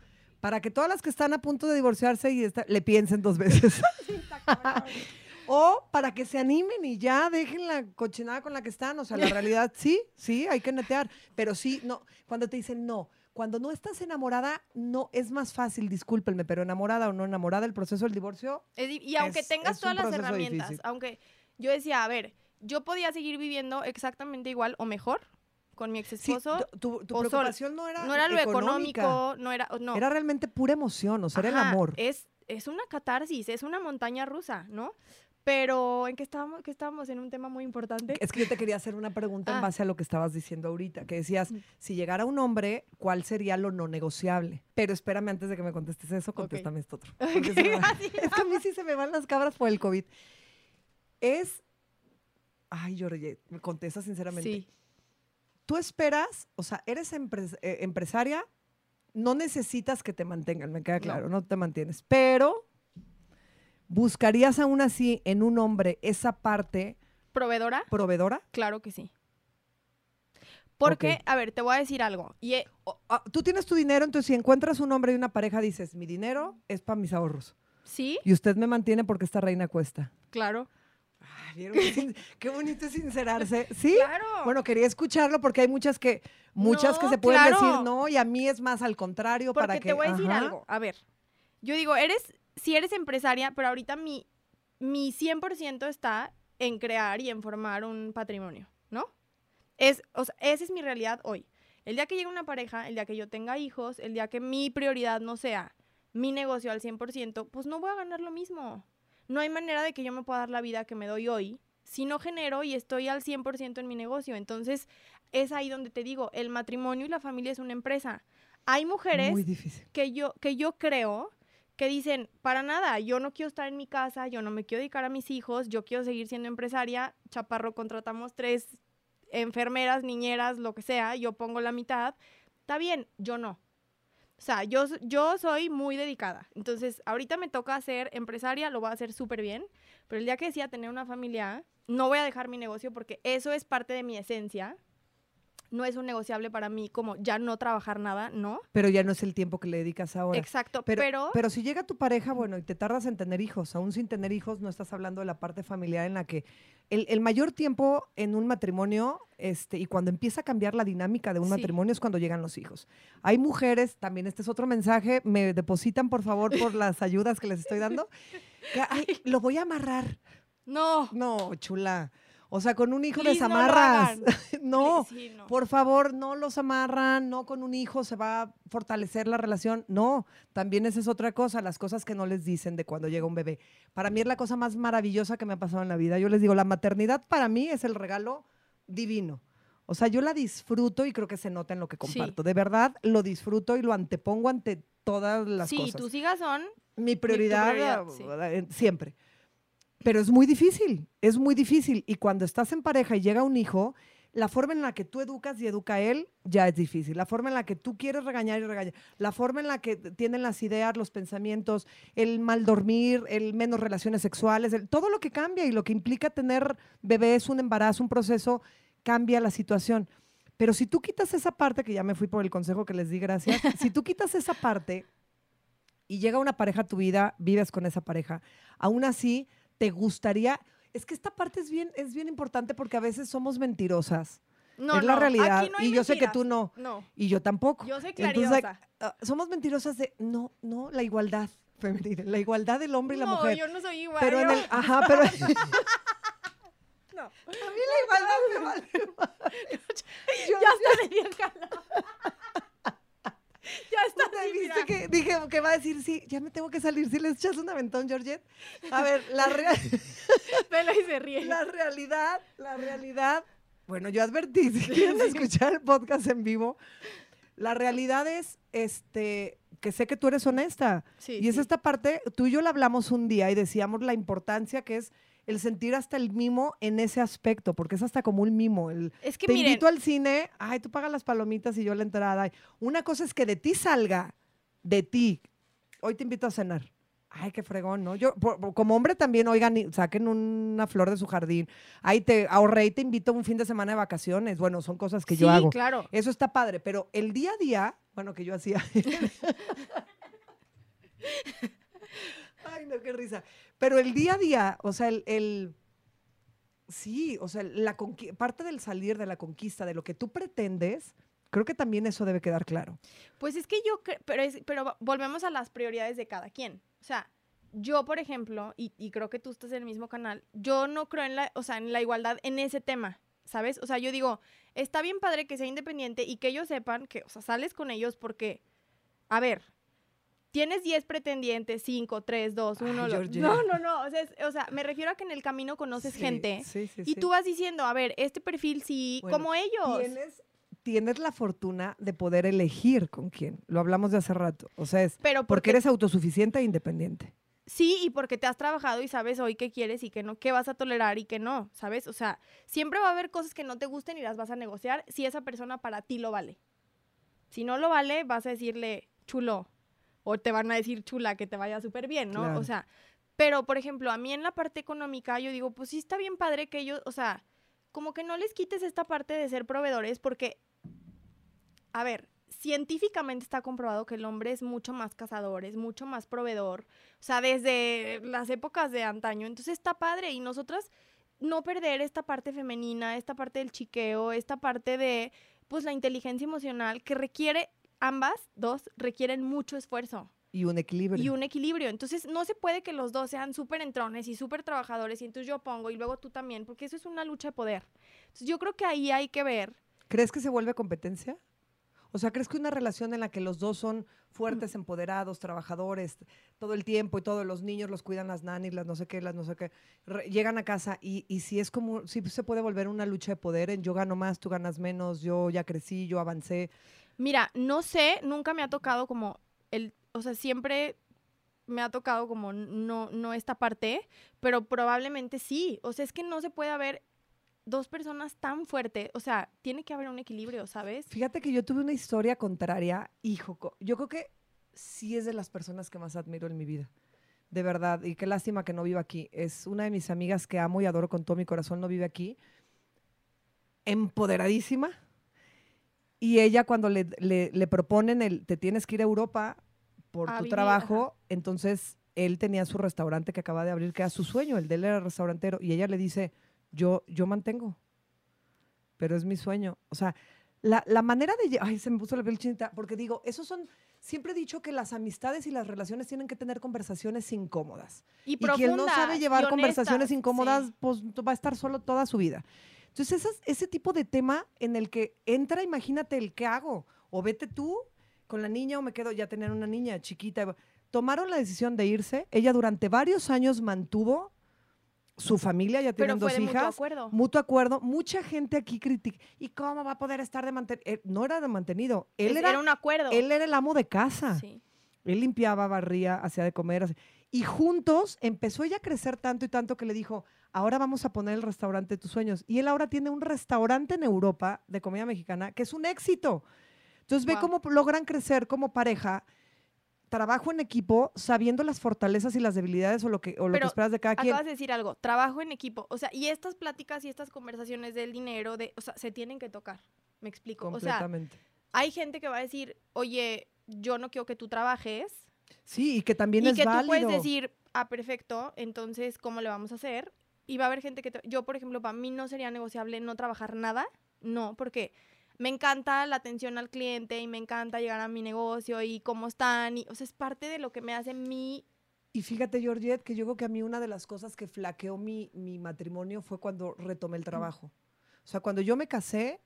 Para que todas las que están a punto de divorciarse y está- le piensen dos veces. [LAUGHS] O para que se animen y ya dejen la cochinada con la que están. O sea, la realidad sí, sí, hay que netear. Pero sí, no, cuando te dicen no, cuando no estás enamorada, no es más fácil, discúlpenme, pero enamorada o no enamorada, el proceso del divorcio, Es y aunque Es- tengas es todas las herramientas, difícil. aunque yo decía, a ver, yo podía seguir viviendo exactamente igual o mejor con mi ex sí, esposo. tu, tu sol- preocupación no era no era lo económica, económico, no era, no. Era realmente pura emoción, o sea, era el amor. Es, es una catarsis, es una montaña rusa, ¿no? Pero en qué estábamos, que estábamos en un tema muy importante. Es que yo te quería hacer una pregunta en Ah. base a lo que estabas diciendo ahorita, que decías, Mm. si llegara un hombre, ¿cuál sería lo no negociable? Pero espérame, antes de que me contestes eso, contéstame esto otro. [LAUGHS] va- [LAUGHS] es que a mí sí se me van las cabras por el COVID. Es, ay, Georgette, me contesta sinceramente. sí. Tú esperas, o sea, eres empres- eh, empresaria, no necesitas que te mantengan, me queda claro, no te mantienes, pero buscarías aún así en un hombre esa parte ¿Proveedora? proveedora. Claro que sí. Porque, a ver, te voy a decir algo. Y eh, O- ah, tú tienes tu dinero, entonces si encuentras un hombre y una pareja, dices, mi dinero es para mis ahorros. sí, Y usted me mantiene porque esta reina cuesta. claro. Ay, ¿vieron [LAUGHS] qué, bonito es sincerarse. ¿Sí? Claro. Bueno, quería escucharlo porque hay muchas que, muchas que se pueden claro. decir no, y a mí es más al contrario Porque para que. te voy a decir ajá. algo. A ver, yo digo, eres, si eres empresaria, pero ahorita mi, mi 100% está en crear y en formar un patrimonio, ¿no? Es, o sea, esa es mi realidad hoy. El día que llegue una pareja, el día que yo tenga hijos, el día que mi prioridad no sea mi negocio al 100%, pues no voy a ganar lo mismo. No hay manera de que yo me pueda dar la vida que me doy hoy si no genero y estoy al 100% en mi negocio. Entonces, es ahí donde te digo, el matrimonio y la familia es una empresa. Hay mujeres que yo, que yo creo que dicen, para nada, yo no quiero estar en mi casa, yo no me quiero dedicar a mis hijos, yo quiero seguir siendo empresaria, Chaparro, contratamos tres enfermeras, niñeras, lo que sea, yo pongo la mitad, está bien, yo no. O sea, yo, yo soy muy dedicada. Entonces, ahorita me toca ser empresaria, lo voy a hacer súper bien, pero el día que decida tener una familia, no voy a dejar mi negocio porque eso es parte de mi esencia. No es un negociable para mí como ya no trabajar nada, ¿no? Pero ya no es el tiempo que le dedicas ahora. Exacto, Pero, pero, pero, si llega tu pareja, bueno, y te tardas en tener hijos, aún sin tener hijos, no estás hablando de la parte familiar en la que el, el mayor tiempo en un matrimonio, este, y cuando empieza a cambiar la dinámica de un Sí. matrimonio es cuando llegan los hijos. Hay mujeres, también este es otro mensaje, me depositan por favor por [LAUGHS] las ayudas que les estoy dando. que, "Ay, lo voy a amarrar. no. No, chula. O sea, con un hijo Please, les amarras. no. [LAUGHS] Sí, no. Por favor, no los amarran, no con un hijo se va a fortalecer la relación. No, también esa es otra cosa, las cosas que no les dicen de cuando llega un bebé. Para mí es la cosa más maravillosa que me ha pasado en la vida. Yo les digo, la maternidad para mí es el regalo divino. O sea, yo la disfruto y creo que se nota en lo que Sí. comparto. De verdad, lo disfruto y lo antepongo ante todas las sí, cosas. tus hijas son Mi prioridad, prioridad, eh, siempre. Pero es muy difícil, es muy difícil. Y cuando estás en pareja y llega un hijo, la forma en la que tú educas y educa a él ya es difícil. La forma en la que tú quieres regañar y regañar. La forma en la que tienen las ideas, los pensamientos, el mal dormir, el menos relaciones sexuales, el- todo lo que cambia y lo que implica tener bebés, un embarazo, un proceso, cambia la situación. Pero si tú quitas esa parte, que ya me fui por el consejo que les di, gracias, [LAUGHS] si tú quitas esa parte y llega una pareja a tu vida, vives con esa pareja, aún así te gustaría, es que esta parte es bien, es bien importante porque a veces somos mentirosas. no, es la no, realidad. aquí no hay y yo sé que tú no. No, Y yo tampoco. yo soy Entonces, claridosa. ah, somos mentirosas de, no, no, la igualdad [LAUGHS] femenina, la igualdad del hombre y la no, mujer. yo no soy igual. pero en el, ajá, pero [LAUGHS] no. a mí la igualdad me vale. [LAUGHS] Yo- Ya está de vieja. [LAUGHS] ya está ¿Te así, viste que dije que va a decir, sí, ya me tengo que salir, si les echas un aventón, Georgette? A ver, la, rea- [LAUGHS] Velo y se ríe. la realidad, la realidad, bueno, yo advertí, si [LAUGHS] quieren escuchar el podcast en vivo, la realidad es, este, que sé que tú eres honesta. Sí, y es sí. esta parte, tú y yo la hablamos un día y decíamos la importancia que es el sentir hasta el mimo en ese aspecto, porque es hasta como un mimo. El, Es que te miren, invito al cine, ay, tú pagas las palomitas y yo la entrada. Una cosa es que de ti salga, de ti, hoy te invito a cenar. Ay, qué fregón, ¿no? Yo, por- por- como hombre también, oigan, saquen una flor de su jardín. Ay, te ahorré y te invito a un fin de semana de vacaciones. Bueno, son cosas que yo sí, hago. claro. Eso está padre, pero el día a día, bueno, que yo hacía. [LAUGHS] Ay, no, qué risa. Pero el día a día, o sea, el. el- sí, o sea, la parte del salir de la conquista, de lo que tú pretendes, creo que también eso debe quedar claro. Pues es que yo, pero, es- pero volvemos a las prioridades de cada quien. O sea, yo, por ejemplo, y, y creo que tú estás en el mismo canal, yo no creo en la, o sea, en la igualdad en ese tema, ¿sabes? O sea, yo digo, está bien padre que sea independiente y que ellos sepan que, o sea, sales con ellos porque, a ver, tienes 10 pretendientes, 5, 3, 2, Ay, 1. Georgie. No, no, no. O sea, es- o sea, me refiero a que en el camino conoces Sí, gente sí, sí, y tú vas diciendo, a ver, este perfil sí, Bueno, como ellos. Tienes, tienes la fortuna de poder elegir con quién. Lo hablamos de hace rato. O sea, es Pero porque porque, eres autosuficiente e independiente. sí y porque te has trabajado y sabes hoy qué quieres y qué no, qué vas a tolerar y qué no, ¿sabes? O sea, siempre va a haber cosas que no te gusten y las vas a negociar si esa persona para ti lo vale. Si no lo vale, vas a decirle chulo o te van a decir chula que te vaya súper bien, ¿no? Claro. O sea, pero por ejemplo, a mí en la parte económica yo digo, pues sí está bien padre que ellos, o sea, como que no les quites esta parte de ser proveedores porque, a ver, científicamente está comprobado que el hombre es mucho más cazador, es mucho más proveedor, o sea, desde las épocas de antaño. Entonces está padre y nosotras no perder esta parte femenina, esta parte del chiqueo, esta parte de, pues, la inteligencia emocional que requiere, ambas dos, requieren mucho esfuerzo Y un equilibrio. y un equilibrio. Entonces, no se puede que los dos sean súper entrones y súper trabajadores y entonces yo pongo y luego tú también, porque eso es una lucha de poder. Entonces, yo creo que ahí hay que ver. ¿Crees que se vuelve competencia? O sea, ¿crees que una relación en la que los dos son fuertes, empoderados, trabajadores, todo el tiempo y todos los niños los cuidan las nanis, las no sé qué, las no sé qué, re- llegan a casa y, y si es como, si se puede volver una lucha de poder en yo gano más, tú ganas menos, yo ya crecí, yo avancé. Mira, no sé, nunca me ha tocado como el, o sea, siempre me ha tocado como no, no esta parte, pero probablemente sí. O sea, es que no se puede haber dos personas tan fuertes. O sea, tiene que haber un equilibrio, ¿sabes? Fíjate que yo tuve una historia contraria, hijo, yo creo que sí es de las personas que más admiro en mi vida. De verdad, y qué lástima que no viva aquí. Es una de mis amigas que amo y adoro con todo mi corazón, no vive aquí. Empoderadísima. Y ella cuando le, le- le proponen el, te tienes que ir a Europa por A tu vivir, trabajo, entonces él tenía su restaurante que acaba de abrir, que era su sueño, el de él era restaurantero, y ella le dice, yo, yo mantengo, pero es mi sueño. O sea, la, la manera de... Ay, se me puso la piel chinita, porque digo, esos son... Siempre he dicho que las amistades y las relaciones tienen que tener conversaciones incómodas. Y, Y quien no sabe llevar conversaciones incómodas, sí. pues va a estar solo toda su vida. Entonces, esas- ese tipo de tema en el que entra, imagínate el qué hago. O vete tú con la niña o me quedo, ya tener una niña chiquita. Tomaron la decisión de irse. Ella durante varios años mantuvo su familia, ya tienen dos de mutuo hijas. acuerdo. Mutuo acuerdo. Mucha gente aquí critica. ¿Y cómo va a poder estar de mantenido? No era de mantenido. Él era, era un acuerdo. él era el amo de casa. Sí. Él limpiaba, barría, hacía de comer. hace- Y juntos empezó ella a crecer tanto y tanto que le dijo, ahora vamos a poner el restaurante de tus sueños. Y él ahora tiene un restaurante en Europa de comida mexicana que es un éxito. Entonces ve cómo logran crecer como pareja, trabajo en equipo, sabiendo las fortalezas y las debilidades o lo que, o lo que esperas de cada quien. Acabas de decir algo, trabajo en equipo. O sea, y estas pláticas y estas conversaciones del dinero, de, o sea, se tienen que tocar. Me explico. O sea, Completamente. hay gente que va a decir, oye, yo no quiero que tú trabajes. Sí, y que también y es que válido. tú puedes decir, ah, perfecto, entonces, ¿cómo le vamos a hacer? Y va a haber gente que, yo, por ejemplo, para mí no sería negociable no trabajar nada. No, porque me encanta la atención al cliente y me encanta llegar a mi negocio y cómo están. Y, o sea, es parte de lo que me hace mi... Y fíjate, Georgette, que yo creo que a mí una de las cosas que flaqueó mi, mi matrimonio fue cuando retomé el trabajo. O sea, cuando yo me casé,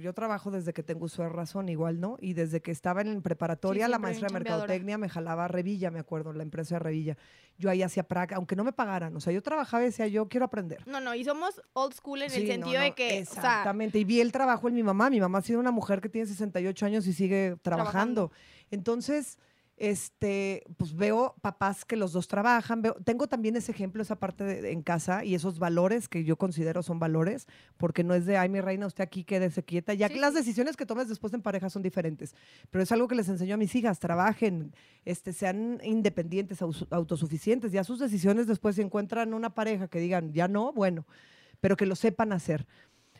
yo trabajo desde que tengo uso de razón, igual, ¿no? Y desde que estaba en preparatoria, la maestra de mercadotecnia me jalaba a Revilla, me acuerdo, la empresa de Revilla. Yo ahí hacía práctica, aunque no me pagaran. O sea, yo trabajaba y decía, yo quiero aprender. No, no, y somos old school en Sí, el sentido no, de que, o sea, Exactamente. y vi el trabajo en mi mamá. Mi mamá ha sido una mujer que tiene 68 años y sigue trabajando. Trabajando. Entonces, este, pues veo papás que los dos trabajan. Veo, tengo también ese ejemplo, esa parte de- de- en casa y esos valores que yo considero son valores, porque no es de, ay, mi reina, usted aquí quédese quieta. Ya Sí, que las decisiones que tomes después en pareja son diferentes. Pero es algo que les enseño a mis hijas, trabajen, este, sean independientes, autosuficientes. Ya sus decisiones después si encuentran una pareja que digan, ya no, bueno, pero que lo sepan hacer.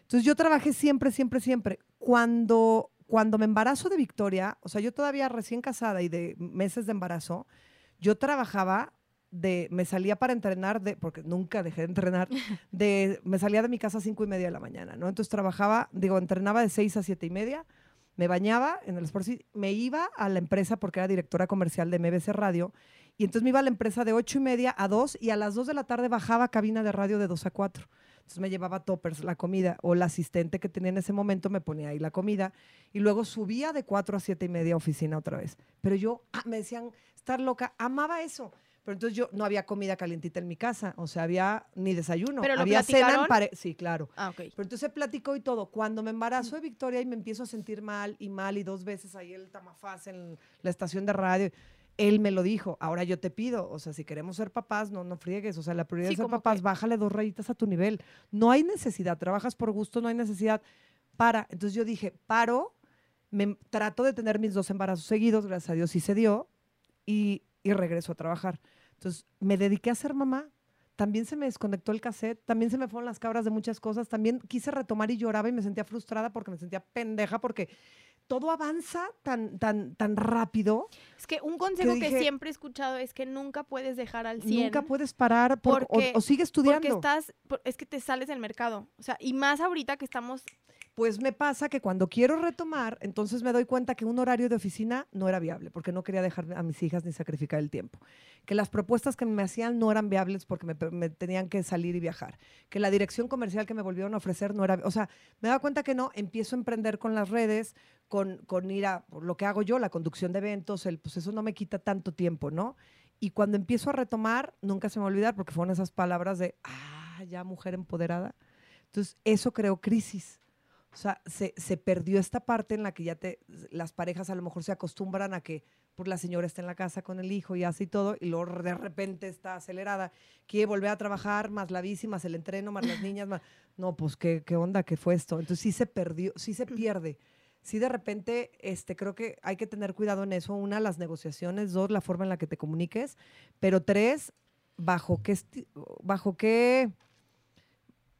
Entonces yo trabajé siempre, siempre, siempre. Cuando, cuando me embarazo de Victoria, o sea, yo todavía recién casada y de meses de embarazo, yo trabajaba de, me salía para entrenar, de, porque nunca dejé de entrenar, [LAUGHS] de, me salía de mi casa a cinco y media de la mañana, ¿no? Entonces trabajaba, digo, entrenaba de seis a siete y media, me bañaba en el Sport me iba a la empresa porque era directora comercial de MBC Radio Y entonces me iba a la empresa de ocho y media a dos y a las dos de la tarde bajaba a cabina de radio de dos a cuatro. Entonces me llevaba toppers la comida o la asistente que tenía en ese momento me ponía ahí la comida y luego subía de cuatro a siete y media a oficina otra vez. Pero yo, ah, me decían, estar loca, amaba eso. Pero entonces yo no había comida calientita en mi casa, o sea, había ni desayuno. ¿Pero lo había cena en pareja. Sí, claro. Ah, ok. Pero entonces se platicó y todo. Cuando me embarazo de Victoria y me empiezo a sentir mal y mal y dos veces ahí el tamafaz en la estación de radio, él me lo dijo. Ahora yo te pido, o sea, si queremos ser papás, no, no friegues. O sea, la prioridad Sí, de ser papás, que- bájale dos rayitas a tu nivel. No hay necesidad, trabajas por gusto, no hay necesidad. Para. Entonces yo dije, paro, me trato de tener mis dos embarazos seguidos, gracias a Dios sí se dio, y, y regreso a trabajar. Entonces me dediqué a ser mamá. También se me desconectó el cassette, también se me fueron las cabras de muchas cosas, también quise retomar y lloraba y me sentía frustrada porque me sentía pendeja porque todo avanza tan, tan, tan rápido, Es que un consejo que dije- siempre he escuchado es que nunca puedes dejar al 100. nunca puedes parar por- o- porque- o, sigue Porque estudiando. estás, por- es que te sales del mercado. O sea, y más ahorita que estamos Pues me pasa que cuando quiero retomar, entonces me doy cuenta que un horario de oficina no era viable, porque no quería dejar a mis hijas ni sacrificar el tiempo. Que las propuestas que me hacían no eran viables porque me, me tenían que salir y viajar. Que la dirección comercial que me volvieron a ofrecer no era... O sea, me daba cuenta que no, empiezo a emprender con las redes, con, con ir a por lo que hago yo, la conducción de eventos, el, pues eso no me quita tanto tiempo, ¿no? Y cuando empiezo a retomar, nunca se me va a olvidar porque fueron esas palabras de, ah, ya mujer empoderada. Entonces, eso creó crisis. O sea, se, se perdió esta parte en la que ya te, las parejas a lo mejor se acostumbran a que por la señora está en la casa con el hijo y hace y todo, y luego de repente está acelerada, quiere volver a trabajar, más la bici, más el entreno, más las niñas, más... No, pues, ¿qué, qué onda? ¿Qué fue esto? Entonces sí se perdió, sí se pierde. Sí, de repente, este, creo que hay que tener cuidado en eso. Una, las negociaciones. Dos, la forma en la que te comuniques. Pero tres, bajo qué, bajo qué,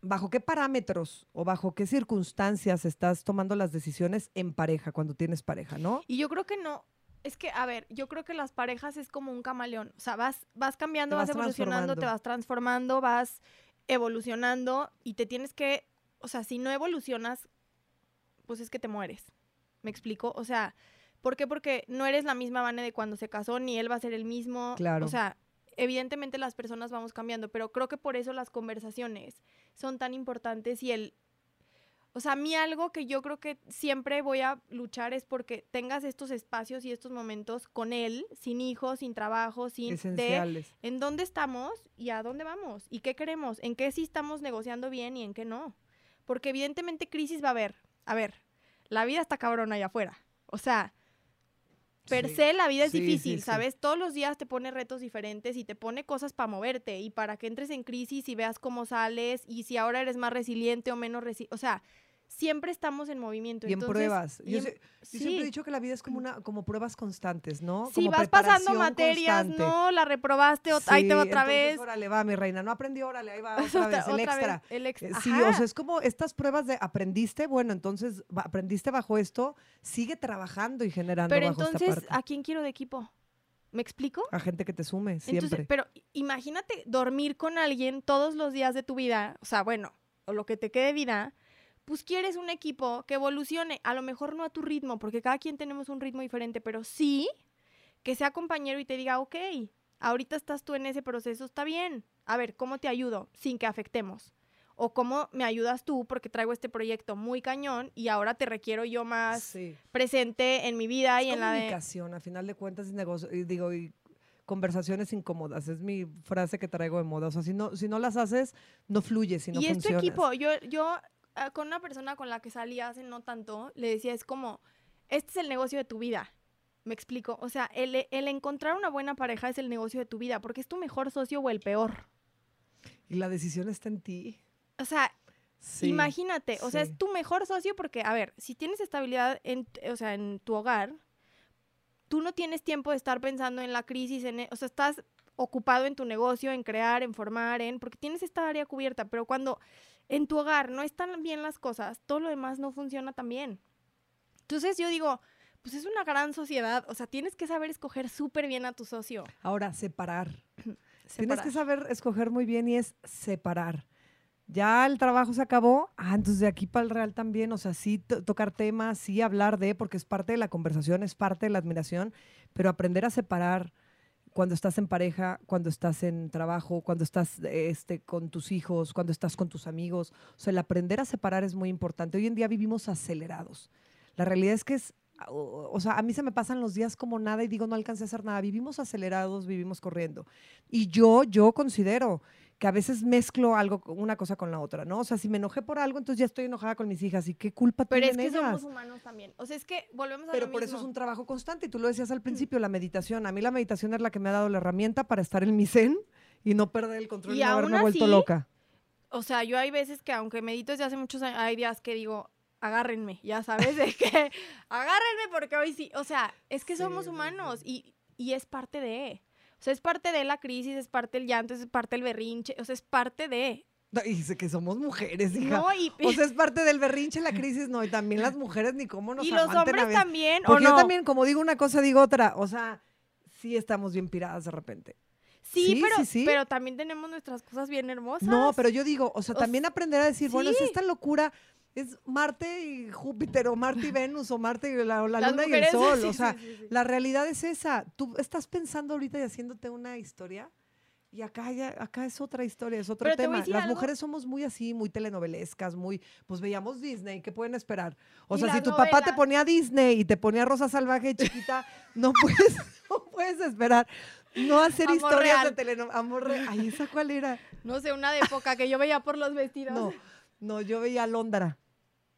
bajo qué parámetros o bajo qué circunstancias estás tomando las decisiones en pareja, cuando tienes pareja, ¿no? Y yo creo que no. Es que, a ver, yo creo que las parejas es como un camaleón. O sea, vas, vas cambiando, vas, vas evolucionando, te vas transformando, vas evolucionando y te tienes que. O sea, si no evolucionas, pues es que te mueres. ¿Me explico? O sea, ¿por qué? Porque no eres la misma Vane de cuando se casó, ni él va a ser el mismo. Claro. O sea, evidentemente las personas vamos cambiando, pero creo que por eso las conversaciones son tan importantes y el o sea, a mí algo que yo creo que siempre voy a luchar es porque tengas estos espacios y estos momentos con él, sin hijos, sin trabajo, sin de Esenciales. en dónde estamos y a dónde vamos y qué queremos, en qué sí estamos negociando bien y en qué no. Porque evidentemente crisis va a haber. A ver, la vida está cabrona allá afuera. O sea, per Sí. se la vida es Sí, difícil, sí. ¿sabes? Todos los días te pone retos diferentes y te pone cosas para moverte y para que entres en crisis y veas cómo sales y si ahora eres más resiliente o menos resiliente. O sea, siempre estamos en movimiento. Y en entonces, pruebas. y Yo, sí. siempre he dicho que la vida es como, una, como pruebas constantes, ¿no? Si Como vas pasando materias, constante. no, la reprobaste, ahí te va Sí, otra entonces, vez. Órale, va, mi reina. No aprendió, órale, ahí va [LAUGHS] otra vez, el otra vez, extra. el ex- Eh, Sí, Ajá. o sea, es como estas pruebas de aprendiste, bueno, entonces aprendiste bajo esto, sigue trabajando y generando Pero bajo entonces, esta parte. ¿a quién quiero de equipo? ¿Me explico? A gente que te sume, Entonces, siempre. pero imagínate dormir con alguien todos los días de tu vida, o sea, bueno, o lo que te quede de vida, pues quieres un equipo que evolucione, a lo mejor no a tu ritmo, porque cada quien tenemos un ritmo diferente, pero sí que sea compañero y te diga, ok, ahorita estás tú en ese proceso, está bien, a ver, ¿cómo te ayudo sin que afectemos? O cómo me ayudas tú porque traigo este proyecto muy cañón y ahora te requiero yo más Sí. presente en mi vida y en la de... comunicación, a final de cuentas, es negocio, y digo, y conversaciones incómodas, es mi frase que traigo de moda. O sea, si no, si no las haces, no fluyes y no y es tu funcionas. equipo. Yo, yo ah, con una persona con la que salí hace no tanto, le decía, es como, este es el negocio de tu vida. Me explico. O sea, el, el encontrar una buena pareja es el negocio de tu vida, porque es tu mejor socio o el peor. Y la decisión está en ti. O sea, Sí. imagínate, o sea, es tu mejor socio porque, a ver, si tienes estabilidad en, o sea, en tu hogar, tú no tienes tiempo de estar pensando en la crisis, en, e- o sea, estás ocupado en tu negocio, en crear, en formar, en, porque tienes esta área cubierta, pero cuando en tu hogar no están bien las cosas, todo lo demás no funciona tan bien. Entonces yo digo, pues es una gran sociedad, o sea, tienes que saber escoger súper bien a tu socio. Ahora, separar. [CLEARS THROAT] Tienes separar. que saber escoger muy bien y es separar. Ya el trabajo se acabó, ah, entonces de aquí para el real también, o sea, sí to- tocar temas, sí hablar de, porque es parte de la conversación, es parte de la admiración, pero aprender a separar cuando estás en pareja, cuando estás en trabajo, cuando estás este, con tus hijos, cuando estás con tus amigos. O sea, el aprender a separar es muy importante. Hoy en día vivimos acelerados. La realidad es que es, o o sea, a mí se me pasan los días como nada y digo, no alcancé a hacer nada. Vivimos acelerados, vivimos corriendo. Y yo, yo considero que a veces mezclo algo, una cosa con la otra, ¿no? O sea, si me enojé por algo, entonces ya estoy enojada con mis hijas. ¿Y qué culpa Pero es que ellas? somos humanos también. O sea, es que volvemos a Pero lo por eso es mismo. un trabajo constante. Y tú lo decías al principio, la meditación. A mí la meditación es la que me ha dado la herramienta para estar en mi zen y no perder el control y, no haberme aún vuelto así, loca. O sea, yo hay veces que aunque medito desde hace muchos años, hay días que digo, agárrenme, ya sabes, de que [LAUGHS] agárrenme porque hoy sí. O sea, es que Sí, somos humanos y, y es parte de. O sea, es parte de la crisis, es parte del llanto, es parte del berrinche, o sea, es parte de. Y dice que somos mujeres, hija. No, y, O sea, [LAUGHS] es parte del berrinche, la crisis, no. Y también las mujeres, ni cómo nos y los hombres también, ¿o Porque no? yo también, como digo una cosa, digo otra. O sea, sí estamos bien piradas de repente. Sí, Sí, pero, sí, sí. pero también tenemos nuestras cosas bien hermosas. No, pero yo digo, o sea, O también aprender a decir, bueno, es esta locura, es Marte y Júpiter, o Marte y [LAUGHS] Venus, o Marte y la, luna y el sol. sí, o sea, sí, sí, sí. la realidad es esa. Tú estás pensando ahorita y haciéndote una historia. Y acá, ya, acá es otra historia, es otro Pero tema. Las algo. mujeres somos muy así, muy telenovelescas, muy, pues veíamos Disney, ¿qué pueden esperar? O sea, si tu papá te ponía Disney y te ponía Rosa Salvaje chiquita, [LAUGHS] no puedes, [LAUGHS] no puedes esperar no hacer Amor historias de real. telenovelas. Amor real. Ay, ¿esa cuál era? No sé, una de época que yo veía por los vestidos. No, no, yo veía Londra.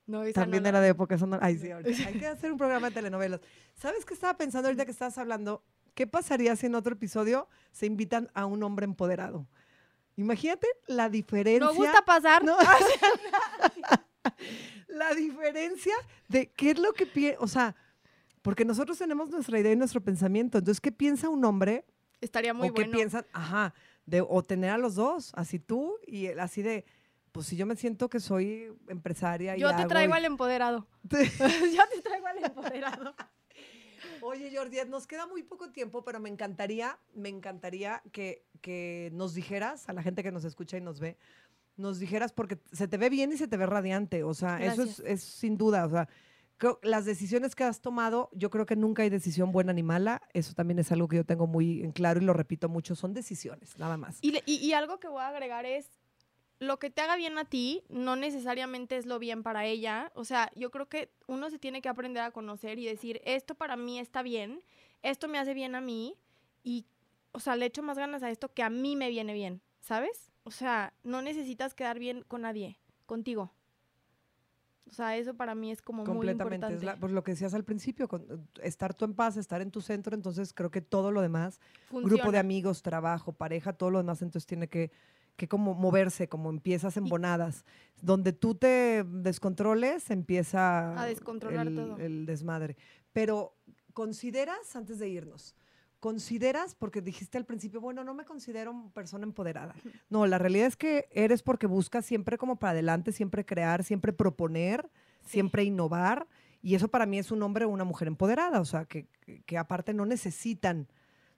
No, esa También no era la- de época. Ay, sí, ahorita. Hay [LAUGHS] que hacer un programa de telenovelas. ¿Sabes qué estaba pensando ahorita que estabas hablando? ¿Qué pasaría si en otro episodio se invitan a un hombre empoderado? Imagínate la diferencia. ¿No gusta pasar? No. [LAUGHS] [LAUGHS] la diferencia de qué es lo que piensa. O sea, porque nosotros tenemos nuestra idea y nuestro pensamiento. Entonces, ¿qué piensa un hombre? Estaría muy o qué bueno. piensan, ajá, de o tener a los dos, así tú y así de, pues si yo me siento que soy empresaria y Yo te hago traigo y- al empoderado. [LAUGHS] [LAUGHS] Yo te traigo al empoderado. Oye, Jordi, nos queda muy poco tiempo, pero me encantaría, me encantaría que, que nos dijeras, a la gente que nos escucha y nos ve, nos dijeras, porque se te ve bien y se te ve radiante, o sea, eso es, Gracias. es sin duda, o sea, las decisiones que has tomado, yo creo que nunca hay decisión buena ni mala, eso también es algo que yo tengo muy en claro y lo repito mucho, son decisiones, nada más. Y, y- y algo que voy a agregar es, lo que te haga bien a ti no necesariamente es lo bien para ella. O sea, yo creo que uno se tiene que aprender a conocer y decir, esto para mí está bien, esto me hace bien a mí y, o sea, le echo más ganas a esto que a mí me viene bien, ¿sabes? O sea, no necesitas quedar bien con nadie, contigo. O sea, eso para mí es como muy Completamente, importante. es la- pues lo que decías al principio, con- estar tú en paz, estar en tu centro, entonces creo que todo lo demás grupo de amigos, trabajo, pareja, todo lo demás, entonces tiene que, que como moverse, como empiezas embonadas. Donde tú te descontroles, empieza A descontrolar el, todo. el desmadre. Pero consideras, antes de irnos, consideras, porque dijiste al principio, bueno, no me considero persona empoderada. No, la realidad es que eres porque buscas siempre como para adelante, siempre crear, siempre proponer, Sí. siempre innovar. Y eso para mí es un hombre o una mujer empoderada, o sea, que- que aparte no necesitan.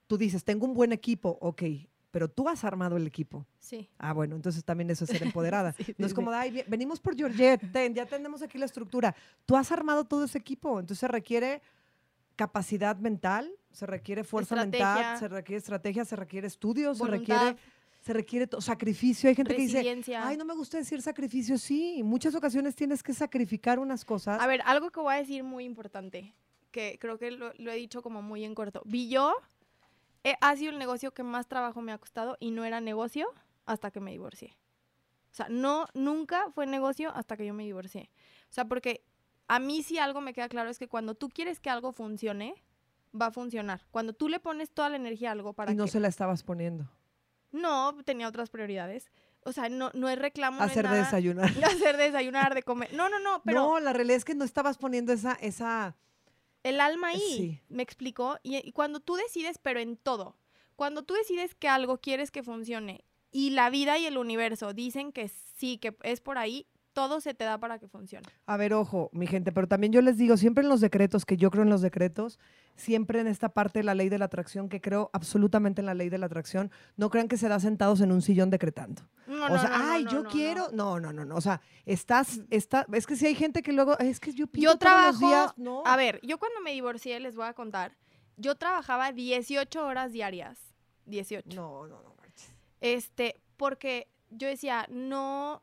Tú dices, tengo un buen equipo, ok, pero tú has armado el equipo. Sí. Ah, bueno, entonces también eso es ser empoderada. [LAUGHS] Sí, no es sí, como, de, "Ay, vi- venimos por Georgette, ten, ya tenemos aquí la estructura. Tú has armado todo ese equipo, entonces se requiere capacidad mental, se requiere fuerza mental, se requiere estrategia, se requiere estudio, se requiere, se requiere sacrificio. Hay gente que dice, ay, no me gusta decir sacrificio. Sí, en muchas ocasiones tienes que sacrificar unas cosas. A ver, algo que voy a decir muy importante, que creo que lo, lo he dicho como muy en corto. Billo eh, ha sido el negocio que más trabajo me ha costado y no era negocio hasta que me divorcié. O sea, no, nunca fue negocio hasta que yo me divorcié. O sea, porque a mí sí algo me queda claro es que cuando tú quieres que algo funcione, va a funcionar. Cuando tú le pones toda la energía a algo para y no que... se la estabas poniendo. No, tenía otras prioridades. O sea, no, no es reclamo, no es Hacer nada. desayunar. [LAUGHS] Hacer de desayunar, de comer. No, no, no, pero... no, la realidad es que no estabas poniendo esa, esa, El alma ahí, Sí. me explicó. Y, y cuando tú decides, pero en todo, cuando tú decides que algo quieres que funcione y la vida y el universo dicen que sí, que es por ahí, todo se te da para que funcione. A ver, ojo, mi gente, pero también yo les digo, siempre en los decretos, que yo creo en los decretos, siempre en esta parte de la ley de la atracción, que creo absolutamente en la ley de la atracción, no crean que se da sentados en un sillón decretando. No, o no, sea, no, ay, yo quiero. no. No. no, no. O sea, estás, está, es que si hay gente que luego, es que yo pido Yo todos trabajo, los días. No. a ver, yo cuando me divorcié, les voy a contar, yo trabajaba 18 horas diarias 18. No, no, no. Este, porque yo decía, no,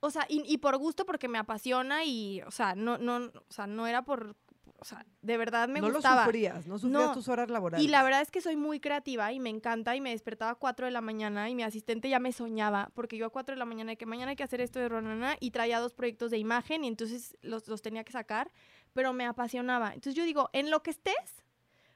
o sea, y, y por gusto porque me apasiona y, o sea, no, no, o sea, no era por, o sea, de verdad me no gustaba. lo sufrías, no sufrías No. tus horas laborales. Y la verdad es que soy muy creativa y me encanta y me despertaba a 4 de la mañana y mi asistente ya me soñaba porque yo a 4 de la mañana de que mañana hay que hacer esto de Ronana y traía dos proyectos de imagen y entonces los, los tenía que sacar, pero me apasionaba. Entonces yo digo, en lo que estés,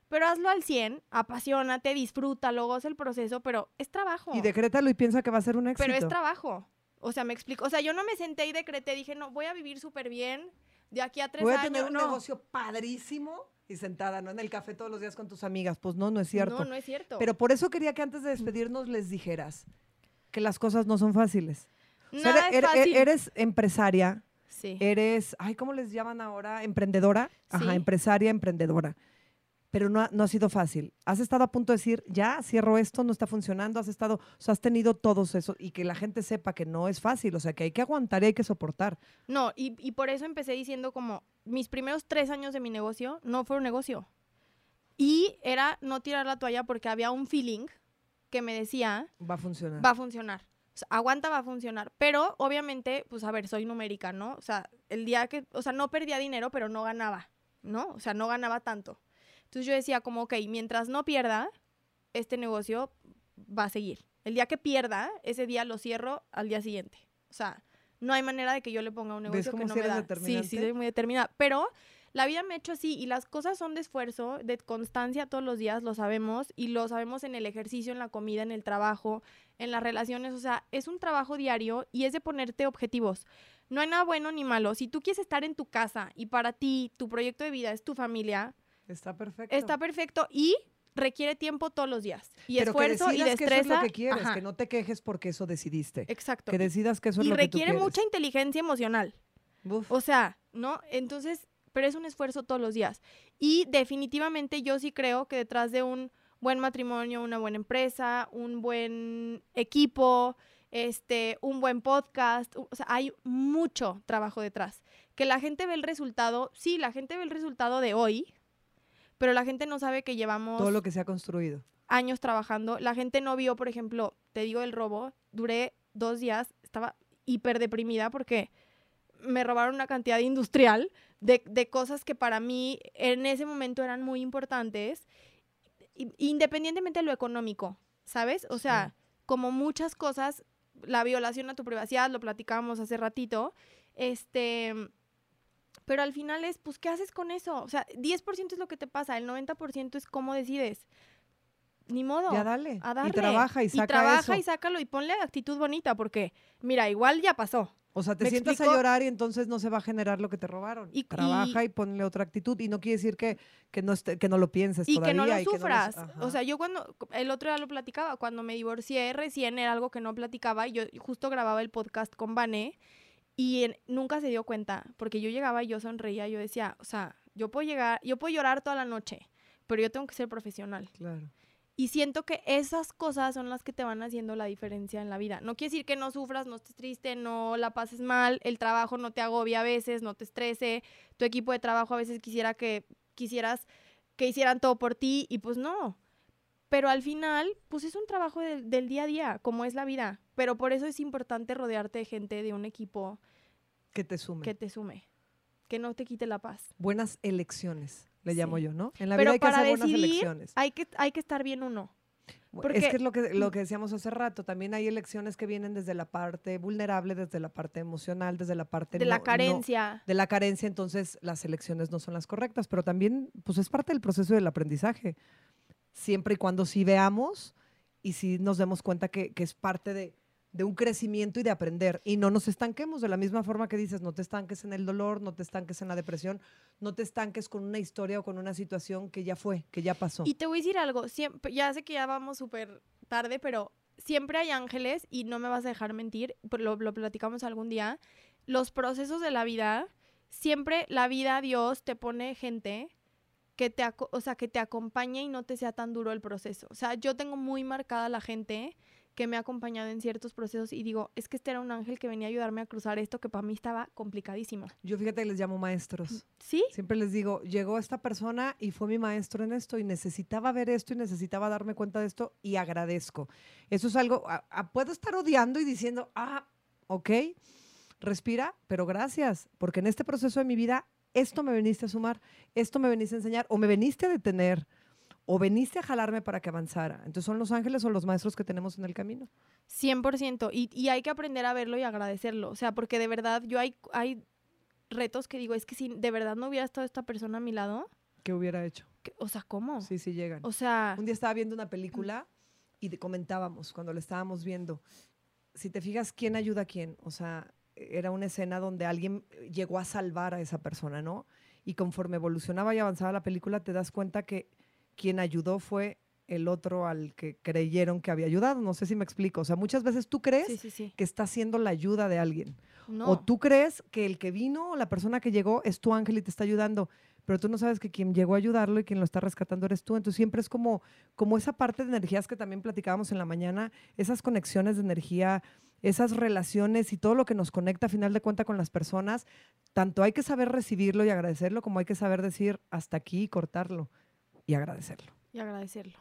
pero hazlo al 100, apasionate, disfrútalo, goza el proceso, pero es trabajo. Y decrétalo y piensa que va a ser un éxito. Pero es trabajo. O sea, me explico. O sea, yo no me senté y decreté, dije, no, voy a vivir súper bien de aquí a tres Voy a años. tener un no. negocio padrísimo y sentada, ¿no? En el café todos los días con tus amigas. Pues no, no es cierto. No, no es cierto. Pero por eso quería que antes de despedirnos les dijeras que las cosas no son fáciles. O sea, Nada eres, es fácil. eres empresaria, sí. eres, ay, ¿cómo les llaman ahora? Emprendedora. Ajá, Sí. empresaria, emprendedora. Pero no ha, no ha sido fácil. Has estado a punto de decir, ya, cierro esto, no está funcionando. Has estado, o sea, has tenido todos eso y que la gente sepa que no es fácil. O sea, que hay que aguantar y hay que soportar. No, y, y por eso empecé diciendo como, mis primeros tres años de mi negocio no fueron negocio. Y era no tirar la toalla porque había un feeling que me decía, Va a funcionar. va a funcionar. O sea, aguanta, va a funcionar. Pero obviamente, pues a ver, soy numérica, ¿no? O sea, el día que, o sea, no perdía dinero, pero no ganaba, ¿no? O sea, no ganaba tanto. Entonces yo decía como, ok, mientras no pierda, este negocio va a seguir. El día que pierda, ese día lo cierro al día siguiente. O sea, no hay manera de que yo le ponga un ¿Ves negocio que no sí me da. Sí, sí, soy muy determinada. Pero la vida me ha hecho así y las cosas son de esfuerzo, de constancia todos los días, lo sabemos, y lo sabemos en el ejercicio, en la comida, en el trabajo, en las relaciones. O sea, es un trabajo diario y es de ponerte objetivos. No hay nada bueno ni malo. Si tú quieres estar en tu casa y para ti tu proyecto de vida es tu familia, Está perfecto. está perfecto y requiere tiempo todos los días. Y Pero esfuerzo que y decidas que eso es destreza. lo que quieres, Ajá, que no te quejes porque eso decidiste. Exacto. Que decidas que eso es y lo que tú requiere mucha inteligencia emocional. Uf. O sea, ¿no? Entonces, pero es un esfuerzo todos los días. Y definitivamente yo sí creo que detrás de un buen matrimonio, una buena empresa, un buen equipo, este, un buen podcast, o sea, hay mucho trabajo detrás. Que la gente ve el resultado, sí, la gente ve el resultado de hoy, pero la gente no sabe que llevamos todo lo que se ha construido. años trabajando. La gente no vio, por ejemplo, te digo el robo, duré dos días, estaba hiper deprimida porque me robaron una cantidad industrial de, de cosas que para mí en ese momento eran muy importantes, independientemente de lo económico, ¿sabes? O sea, Sí. como muchas cosas, la violación a tu privacidad, lo platicábamos hace ratito, este... Pero al final es, pues, ¿qué haces con eso? O sea, 10% es lo que te pasa, el 90% es cómo decides. Ni modo. Ya dale. A darle. Y trabaja y saca trabaja eso. y sácalo y ponle actitud bonita porque, mira, igual ya pasó. O sea, te ¿Me sientas explico? a llorar y entonces no se va a generar lo que te robaron. Y- Trabaja y, ponle otra actitud. Y no quiere decir que, que, no, esté- que no lo pienses Y todavía. que no lo y que no sufras. o sea, yo cuando, el otro día lo platicaba, cuando me divorcié recién era algo que no platicaba y yo justo grababa el podcast con Vané y en- nunca se dio cuenta porque yo llegaba y yo sonreía, yo decía, o sea, yo puedo llegar, yo puedo llorar toda la noche, pero yo tengo que ser profesional. Claro. Y siento que esas cosas son las que te van haciendo la diferencia en la vida. No quiere decir que no sufras, no estés triste, no la pases mal, el trabajo no te agobia a veces, no te estrese, tu equipo de trabajo a veces quisiera que quisieras que hicieran todo por ti y pues no. Pero al final, pues es un trabajo del- del día a día, como es la vida. Pero por eso es importante rodearte de gente, de un equipo Que te sume. que te sume, que no te quite la paz. Buenas elecciones, le Sí. llamo yo, ¿no? En la Pero vida hay que para hacer buenas decidir, elecciones. Hay que, hay que estar bien uno. Porque- es que es lo que, [CLEARS THROAT] lo que decíamos hace rato, también hay elecciones que vienen desde la parte vulnerable, desde la parte emocional, desde la parte De no- la no- carencia. de la carencia, entonces las elecciones no son las correctas, pero también pues es parte del proceso del aprendizaje, siempre y cuando sí veamos y sí nos demos cuenta que, que es parte de, de un crecimiento y de aprender y no nos estanquemos de la misma forma que dices, no te estanques en el dolor, no te estanques en la depresión, no te estanques con una historia o con una situación que ya fue, que ya pasó. Y te voy a decir algo, siempre, ya sé que ya vamos súper tarde, pero siempre hay ángeles y no me vas a dejar mentir, lo, lo platicamos algún día. Los procesos de la vida, siempre la vida, Dios te pone gente que te, o sea, que te acompañe y no te sea tan duro el proceso. O sea, yo tengo muy marcada la gente que me ha acompañado en ciertos procesos y digo, es que este era un ángel que venía a ayudarme a cruzar esto que para mí estaba complicadísimo. Yo fíjate que les llamo maestros. ¿Sí? Siempre les digo, llegó esta persona y fue mi maestro en esto y necesitaba ver esto y necesitaba darme cuenta de esto y agradezco. Eso es algo, a- a- puedo estar odiando y diciendo, ah, ok, respira, pero gracias, porque en este proceso de mi vida esto me veniste a sumar, esto me veniste a enseñar o me veniste a detener o veniste a jalarme para que avanzara. Entonces son los ángeles o los maestros que tenemos en el camino. 100%. Y, y hay que aprender a verlo y agradecerlo. O sea, porque de verdad yo hay, hay retos que digo, es que si de verdad no hubiera estado esta persona a mi lado, ¿Qué hubiera hecho? que- o sea, ¿cómo? Sí, sí llegan. O sea, Un día estaba viendo una película y comentábamos cuando la estábamos viendo, si te fijas quién ayuda a quién, o sea, era una escena donde alguien eh, llegó a salvar a esa persona, ¿no? Y conforme evolucionaba y avanzaba la película, te das cuenta que quien ayudó fue el otro al que creyeron que había ayudado. No sé si me explico. O sea, muchas veces tú crees sí, sí, sí. que está haciendo la ayuda de alguien. No. O tú crees que el que vino o la persona que llegó es tu ángel y te está ayudando, pero tú no sabes que quien llegó a ayudarlo y quien lo está rescatando eres tú. Entonces siempre es como, como esa parte de energías que también platicábamos en la mañana, esas conexiones de energía, esas relaciones y todo lo que nos conecta a final de cuenta con las personas, tanto hay que saber recibirlo y agradecerlo, como hay que saber decir hasta aquí y cortarlo y agradecerlo. Y agradecerlo.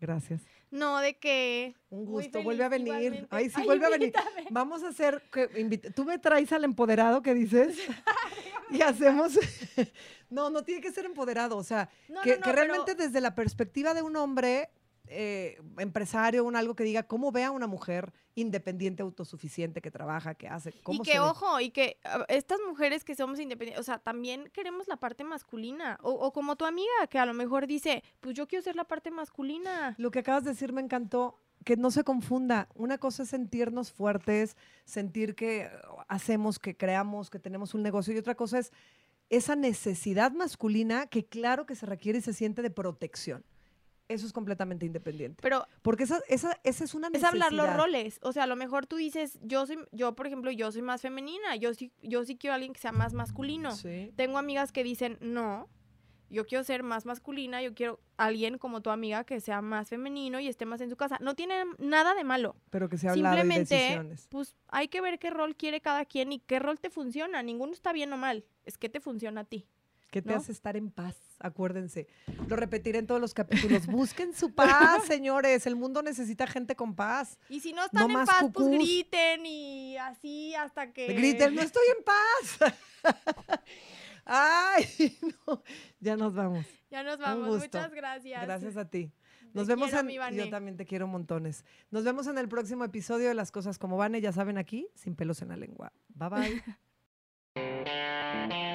Gracias. No, de que... Un gusto. Vuelve a venir. igualmente. Ay, sí, Ay, vuelve a venir. Vamos a hacer que invite- tú me traes al empoderado que dices [LAUGHS] [LAUGHS] y hacemos [LAUGHS] No, no tiene que ser empoderado, o sea, No, que, no, no, que pero- realmente desde la perspectiva de un hombre eh, empresario, un algo que diga cómo ve a una mujer independiente, autosuficiente, que trabaja, que hace, Y cómo que, se ve? ojo, y que ah, estas mujeres que somos independientes, o sea, también queremos la parte masculina. O, o como tu amiga, que a lo mejor dice, pues yo quiero ser la parte masculina. Lo que acabas de decir me encantó. Que no se confunda. Una cosa es sentirnos fuertes, sentir que eh, hacemos, que creamos, que tenemos un negocio. Y otra cosa es esa necesidad masculina que claro que se requiere y se siente de protección. Eso es completamente independiente. Pero Porque esa, esa, esa es una es necesidad. hablar los roles. O sea, a lo mejor tú dices, yo soy, yo, por ejemplo, yo soy más femenina. Yo sí, yo sí quiero a alguien que sea más masculino. Sí. Tengo amigas que dicen, no, yo quiero ser más masculina, yo quiero alguien como tu amiga que sea más femenino y esté más en su casa. No tiene nada de malo. Pero que se ha hablado y Simplemente, decisiones. pues hay que ver qué rol quiere cada quien y qué rol te funciona. Ninguno está bien o mal. Es que te funciona a ti. Que te ¿no? hace estar en paz, acuérdense. Lo repetiré en todos los capítulos. Busquen su paz, [LAUGHS] señores. El mundo necesita gente con paz. Y si no están en paz, pues griten y así hasta que... Griten, no estoy en paz. [LAUGHS] Ay, [LAUGHS] no. Ya nos vamos. Ya nos vamos. Muchas gracias. Gracias a ti. Te Nos vemos quiero, en. Yo también te quiero montones. Nos vemos en el próximo episodio de Las Cosas como Van. Ya saben aquí, sin pelos en la lengua. Bye bye.